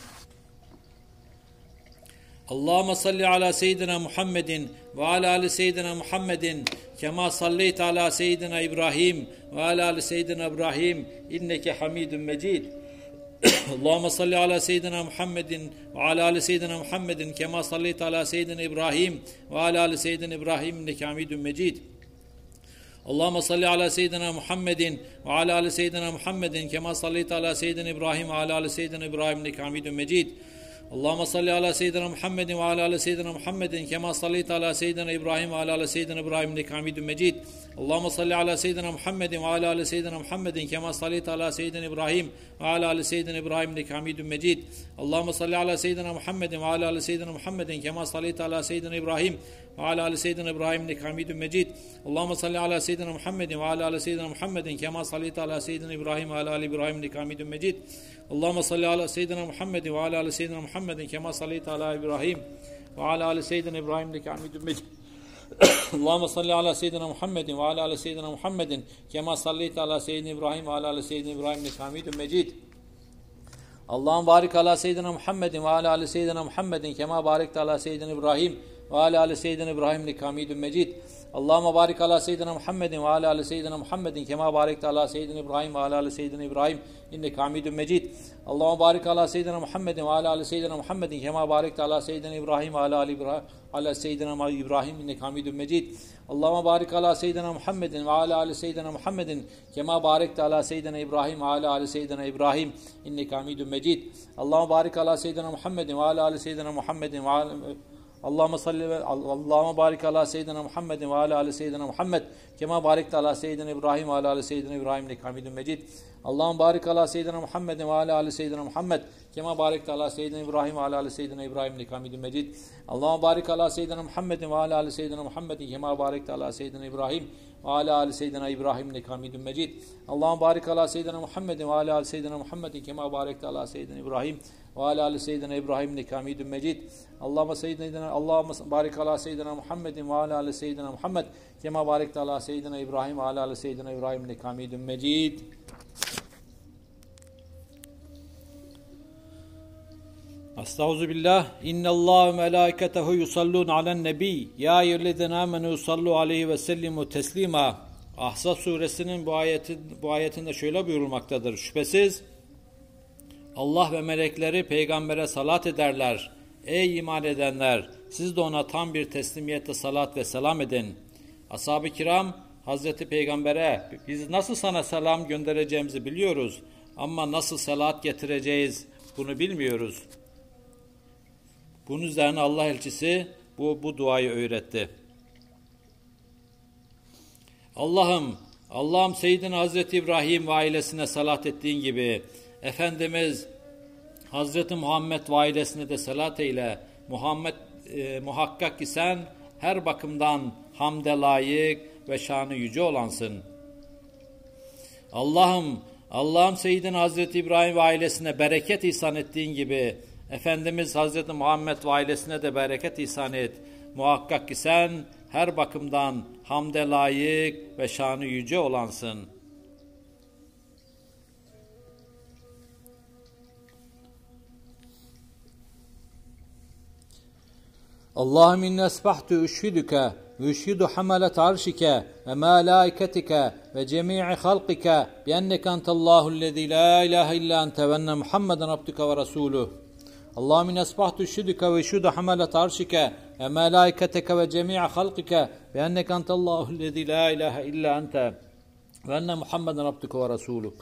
Allahümme salli ala seyyidina Muhammedin ve ala ali seyyidina Muhammedin kema salleyt ala seyyidina İbrahim ve ala ali seyyidina İbrahim inneke hamidun mecid. Allahümme salli ala seyyidina Muhammedin ve ala ali seyyidina Muhammedin kema salleyt ala seyyidina İbrahim ve ala ali seyyidina İbrahim inneke hamidun mecid. اللهم صل على سيدنا محمد وعلى ال سيدنا محمد كما صليت على سيدنا ابراهيم وعلى ال سيدنا ابراهيم انك حميد مجيد Allahümme salli ala seyyidina Muhammedin ve ala ala seyyidina Muhammedin kema sallita ala seyyidina İbrahim ve ala ala seyyidina İbrahim inneke hamidun mecid. Allahümme salli ala seyyidina Muhammedin ve ala ala seyyidina Muhammedin kema sallita ala seyyidina İbrahim ve ala ala seyyidina İbrahim inneke hamidun mecid. Allahümme salli ala seyyidina Muhammedin ve ala ala seyyidina Muhammedin kema sallita ala seyyidina İbrahim ala ali seyyidina İbrahim inneke hamidun mecid. Allahumme salli ala seyyidina Muhammedin ve ala ali seyyidina Muhammedin kema salleyte ala seyyidina İbrahim ve ala ali İbrahim inneke hamidun mecid. Allahumme salli ala seyyidina Muhammedin ve ala ali seyyidina Muhammedin kema salleyte ala İbrahim ve ala ali seyyidina İbrahim inneke hamidun mecid. Allahumme salli ala seyyidina Muhammedin ve ala ala seyyidina Muhammedin kema salleyte ala seyyidina İbrahim ve ala ala seyyidina İbrahim inneke hamidun mecid. Allah'ın barik ala seyyidina Muhammedin ve ala ala seyyidina Muhammedin kema barik ala seyyidina İbrahim ve ala ali seyyidina İbrahim'lik hamidun mecid. Allahümme barik ala seyyidina Muhammedin ve ala ali seyyidina Muhammedin kema barekte ala seyyidina İbrahim ve ala ali seyyidina İbrahim inneke hamidun mecid. Allahümme barik ala seyyidina Muhammedin ve ala ali seyyidina Muhammedin kema barekte ala seyyidina İbrahim ve ala ali İbrahim ala seyyidina İbrahim inneke hamidun mecid. Allahümme barik ala seyyidina Muhammedin ve ala ali seyyidina Muhammedin kema barekte ala seyyidina İbrahim ve ala ali seyyidina İbrahim inneke hamidun mecid. Allahümme barik ala seyyidina Muhammedin ve ala ali seyyidina Muhammedin ve ala Allahümme salli ve Allahümme barik ala seyyidina Muhammedin ve ala ala seyyidina Muhammed. Kema barik ala seyyidina İbrahim ve ala ala seyyidina İbrahim lek hamidun mecid. Allahümme barik ala seyyidina Muhammedin ve ala ala seyyidina Muhammed. Kema barik ala seyyidina İbrahim ve ala ala seyyidina İbrahim lek hamidun mecid. Allahümme barik ala seyyidina Muhammedin ve ala ala seyyidina Muhammedin. Kema barik ala seyyidina İbrahim ve ala ala seyyidina İbrahim lek hamidun mecid. Allahümme barik ala seyyidina Muhammedin ve ala ala seyyidina Muhammedin. Kema barik ala seyyidina İbrahim ve ala ali seyyidina İbrahim neki hamidun mecid. Allahümme seyyidina, Allahümme barik ala seyyidina Muhammedin ve ala ali seyyidina Muhammed. Kema barik ala seyyidina İbrahim ve ala ali seyyidina İbrahim neki hamidun mecid. Estağuzu billah. İnna Allah melâiketehu yusallun alen nebi. Ya eyyühellezine amenu sallu aleyhi ve sellimu teslima. Ahzab suresinin bu ayetin bu ayetinde şöyle buyurulmaktadır. Şüphesiz Allah ve melekleri peygambere salat ederler. Ey iman edenler! Siz de ona tam bir teslimiyette salat ve selam edin. Ashab-ı kiram Hazreti Peygamber'e biz nasıl sana selam göndereceğimizi biliyoruz ama nasıl salat getireceğiz bunu bilmiyoruz. Bunun üzerine Allah elçisi bu, bu duayı öğretti. Allah'ım, Allah'ım Seyyidina Hazreti İbrahim ve ailesine salat ettiğin gibi Efendimiz Hazreti Muhammed ve de salat eyle. Muhammed e, muhakkak ki sen her bakımdan hamde layık ve şanı yüce olansın. Allah'ım, Allah'ım Seyyidina Hazreti İbrahim ve ailesine bereket ihsan ettiğin gibi Efendimiz Hazreti Muhammed ve ailesine de bereket ihsan et. Muhakkak ki sen her bakımdan hamde layık ve şanı yüce olansın. Allahümme inne esbahtu üşhidüke ve üşhidu hamalet arşike ve malaiketike ve cemi'i halkike bi enneke entellâhullezî la ilahe illa ente ve enne Muhammeden abdüke ve resûlüh. Allahümme inne esbahtu üşhidüke ve üşhidu hamalet arşike ve malaiketike ve cemi'i halkike bi enneke entellâhullezî la ilahe illa ente ve enne Muhammeden abdüke ve resûlüh.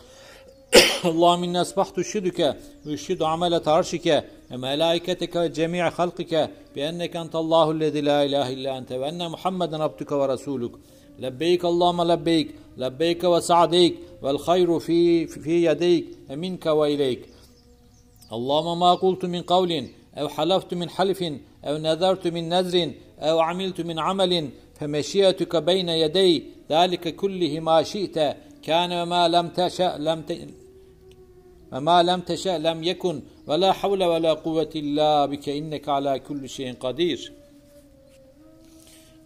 اللهم إني أصبحت أشهدك وأشهد عملة عرشك وملائكتك وجميع خلقك بأنك أنت الله الذي لا إله إلا أنت وأن محمدا عبدك ورسولك. لبيك اللهم لبيك لبيك وسعديك والخير في في يديك منك وإليك. اللهم ما قلت من قول أو حلفت من حلف أو نذرت من نذر أو عملت من عمل فمشيئتك بين يدي ذلك كله ما شئت كان وما لم تشأ لم ت... ve ma lem teşe lem yekun ve la havle ve la kuvvete illa bike inneke ala kulli şeyin kadir.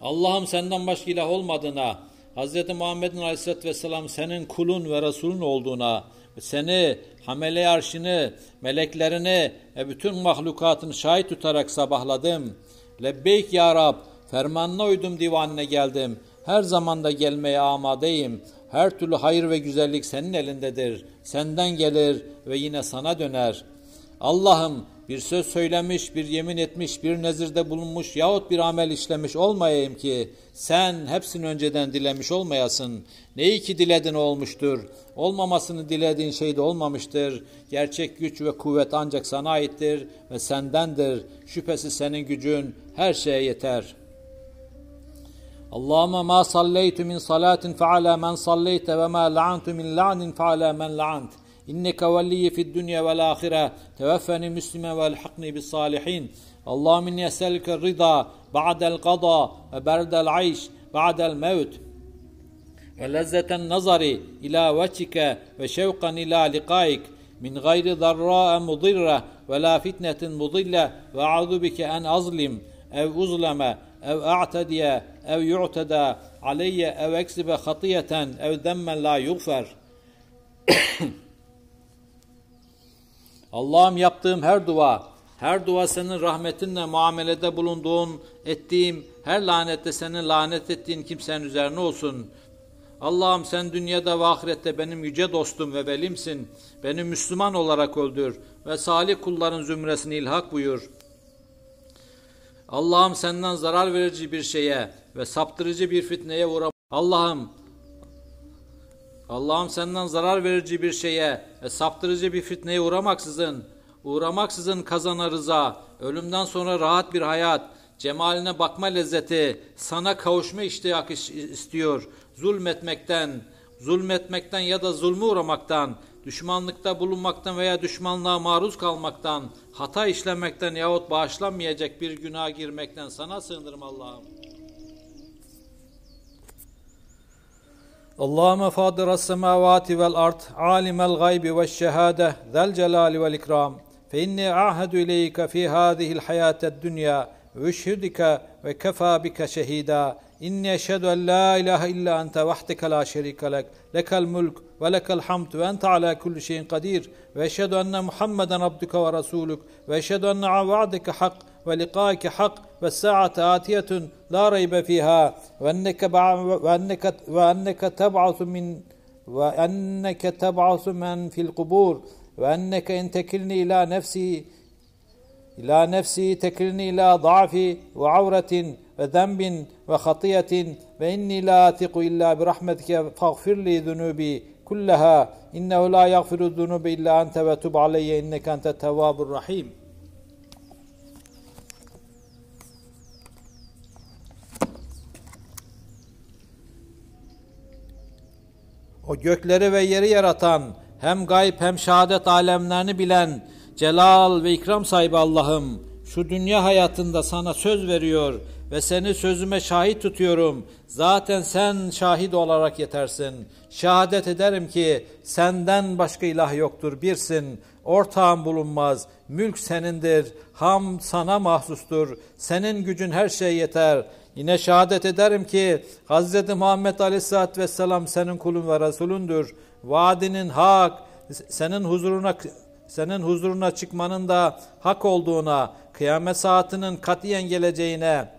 Allah'ım senden başka ilah olmadığına, Hz. Muhammed'in aleyhissalatü vesselam senin kulun ve Resulün olduğuna, seni, hamele arşını, meleklerini ve bütün mahlukatını şahit tutarak sabahladım. Lebbeyk ya Rab, fermanına uydum divanına geldim. Her zamanda gelmeye amadeyim. Her türlü hayır ve güzellik senin elindedir. Senden gelir ve yine sana döner. Allah'ım bir söz söylemiş, bir yemin etmiş, bir nezirde bulunmuş yahut bir amel işlemiş olmayayım ki sen hepsini önceden dilemiş olmayasın. Neyi ki diledin olmuştur. Olmamasını dilediğin şey de olmamıştır. Gerçek güç ve kuvvet ancak sana aittir ve sendendir. Şüphesiz senin gücün her şeye yeter.'' اللهم ما صليت من صلاة فعلى من صليت وما لعنت من لعن فعلى من لعنت. إنك ولي في الدنيا والآخرة. توفني مسلما والحقني بالصالحين. اللهم إني أسألك الرضا بعد القضاء وبرد العيش بعد الموت. ولذة النظر إلى وجهك وشوقا إلى لقائك. من غير ضراء مضرة ولا فتنة مضلة. وأعوذ بك أن أظلم أو أظلم. ev a'tediye ev yu'teda aleyye ev eksibe hatiyeten ev demmen la yugfer. Allah'ım yaptığım her dua, her dua senin rahmetinle muamelede bulunduğun, ettiğim, her lanette senin lanet ettiğin kimsenin üzerine olsun. Allah'ım sen dünyada ve ahirette benim yüce dostum ve velimsin. Beni Müslüman olarak öldür ve salih kulların zümresini ilhak buyur.'' Allah'ım senden zarar verici bir şeye ve saptırıcı bir fitneye uğra. Allah'ım Allah'ım senden zarar verici bir şeye ve saptırıcı bir fitneye uğramaksızın, uğramaksızın kazana rıza, ölümden sonra rahat bir hayat, cemaline bakma lezzeti, sana kavuşma iştiyakı istiyor. Zulmetmekten, zulmetmekten ya da zulmü uğramaktan, düşmanlıkta bulunmaktan veya düşmanlığa maruz kalmaktan, hata işlemekten yahut bağışlanmayacak bir günaha girmekten sana sığınırım Allah'ım. Allahümme fadiras semavati vel art, alimel gaybi ve şehade, zel celali vel ikram. Fe inni ahedu ileyke fi hadihil hayatet dünya ve üşhidike ve kefa bike şehida. İnni eşhedü en la ilahe illa ente vahdike la şerike lek, lekel mulk ولك الحمد وأنت على كل شيء قدير. وأشهد أن محمدا عبدك ورسولك. وأشهد أن وعدك حق ولقائك حق والساعة آتية لا ريب فيها. وأنك وأنك وأنك تبعث من وأنك تبعث من في القبور. وأنك إن تكلني إلى نفسي إلى نفسي تكلني إلى ضعف وعورة وذنب وخطية. فإني لا أثق إلا برحمتك فاغفر لي ذنوبي. kullaha innehu la yaghfiru zunube illa ente ve tub aleyye inneke ente tevvabur rahim. O gökleri ve yeri yaratan, hem gayb hem şehadet alemlerini bilen, celal ve ikram sahibi Allah'ım, şu dünya hayatında sana söz veriyor ve seni sözüme şahit tutuyorum. Zaten sen şahit olarak yetersin. Şehadet ederim ki senden başka ilah yoktur, birsin. Ortağın bulunmaz, mülk senindir, ham sana mahsustur. Senin gücün her şeye yeter. Yine şehadet ederim ki Hz. Muhammed Aleyhisselatü Vesselam senin kulun ve Resulündür. Vaadinin hak, senin huzuruna senin huzuruna çıkmanın da hak olduğuna, kıyamet saatinin katiyen geleceğine,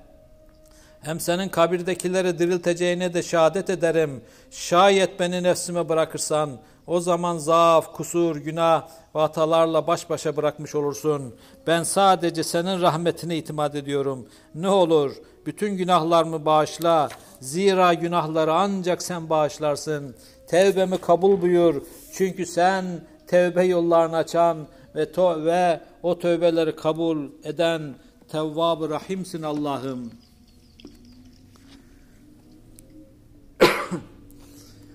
hem senin kabirdekileri dirilteceğine de şehadet ederim. Şayet beni nefsime bırakırsan, o zaman zaaf, kusur, günah ve hatalarla baş başa bırakmış olursun. Ben sadece senin rahmetine itimat ediyorum. Ne olur bütün günahlarımı bağışla. Zira günahları ancak sen bağışlarsın. Tevbemi kabul buyur. Çünkü sen tevbe yollarını açan ve to ve o tövbeleri kabul eden tevvab Rahimsin Allah'ım.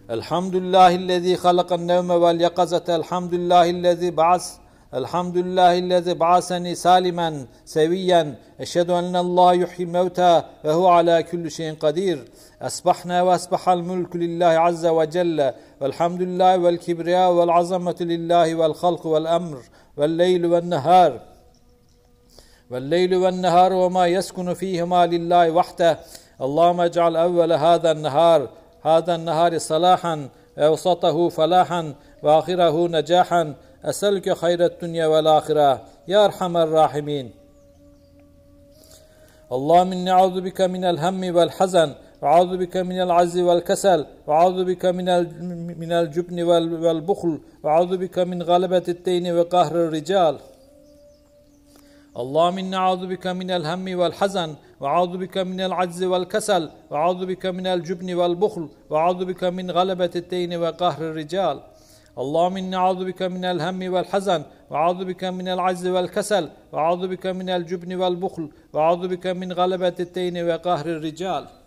Elhamdülillahi'llezî halakan nevme vel yakazete. Elhamdülillahi'llezî ba'as Elhamdülillahillezî ba'aseni salimen seviyen eşhedü ennallâhe yuhyi mevtâ ve hu alâ kulli şeyin kadir. Esbahna ve esbahal mulku lillahi azze ve celle. Velhamdülillahi vel kibriya vel azametu lillahi vel halku vel emr. والليل والنهار. والليل والنهار وما يسكن فيهما لله وحده. اللهم اجعل أول هذا النهار هذا النهار صلاحا ووسطه فلاحا وآخره نجاحا. أسألك خير الدنيا والآخرة. يا أرحم الراحمين. اللهم إني أعوذ بك من الهم والحزن واعوذ بك من العجز والكسل واعوذ بك من من الجبن والبخل واعوذ بك من غلبه الدين وقهر الرجال اللهم إنا أعوذ بك من الهم والحزن وأعوذ بك من العجز والكسل وأعوذ بك من الجبن والبخل وأعوذ بك من غلبة الدين وقهر الرجال اللهم إنا أعوذ بك من الهم والحزن وأعوذ بك من العجز والكسل وأعوذ بك من الجبن والبخل وأعوذ بك من غلبة الدين وقهر الرجال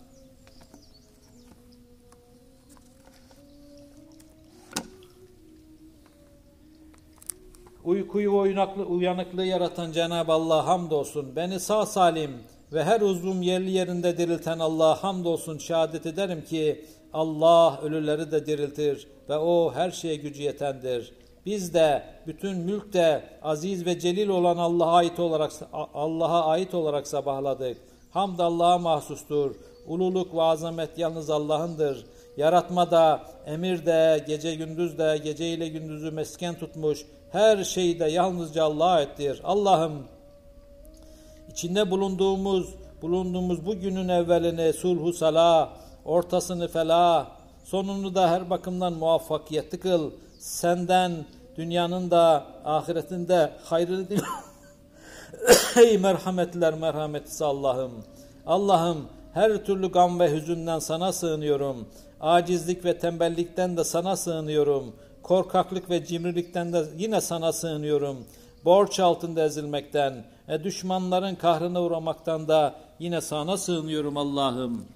Uykuyu ve uyanıklı, uyanıklığı yaratan Cenab-ı Allah hamdolsun. Beni sağ salim ve her uzvum yerli yerinde dirilten Allah'a hamdolsun. Şehadet ederim ki Allah ölüleri de diriltir ve o her şeye gücü yetendir. Biz de bütün mülk de aziz ve celil olan Allah'a ait olarak Allah'a ait olarak sabahladık. Hamd Allah'a mahsustur. Ululuk ve azamet yalnız Allah'ındır. Yaratma da, emir de, gece gündüz de, gece ile gündüzü mesken tutmuş, her şeyde yalnızca Allah'a aittir. Allah'ım içinde bulunduğumuz bulunduğumuz bu günün evvelini sulhu salah, ortasını felah, sonunu da her bakımdan muvaffakiyetli kıl. Senden dünyanın da ahiretinde hayrını. Ey merhametler merhametlisi Allah'ım. Allah'ım her türlü gam ve hüzünden sana sığınıyorum. Acizlik ve tembellikten de sana sığınıyorum. Korkaklık ve cimrilikten de yine sana sığınıyorum. Borç altında ezilmekten, e, düşmanların kahrına uğramaktan da yine sana sığınıyorum Allah'ım.''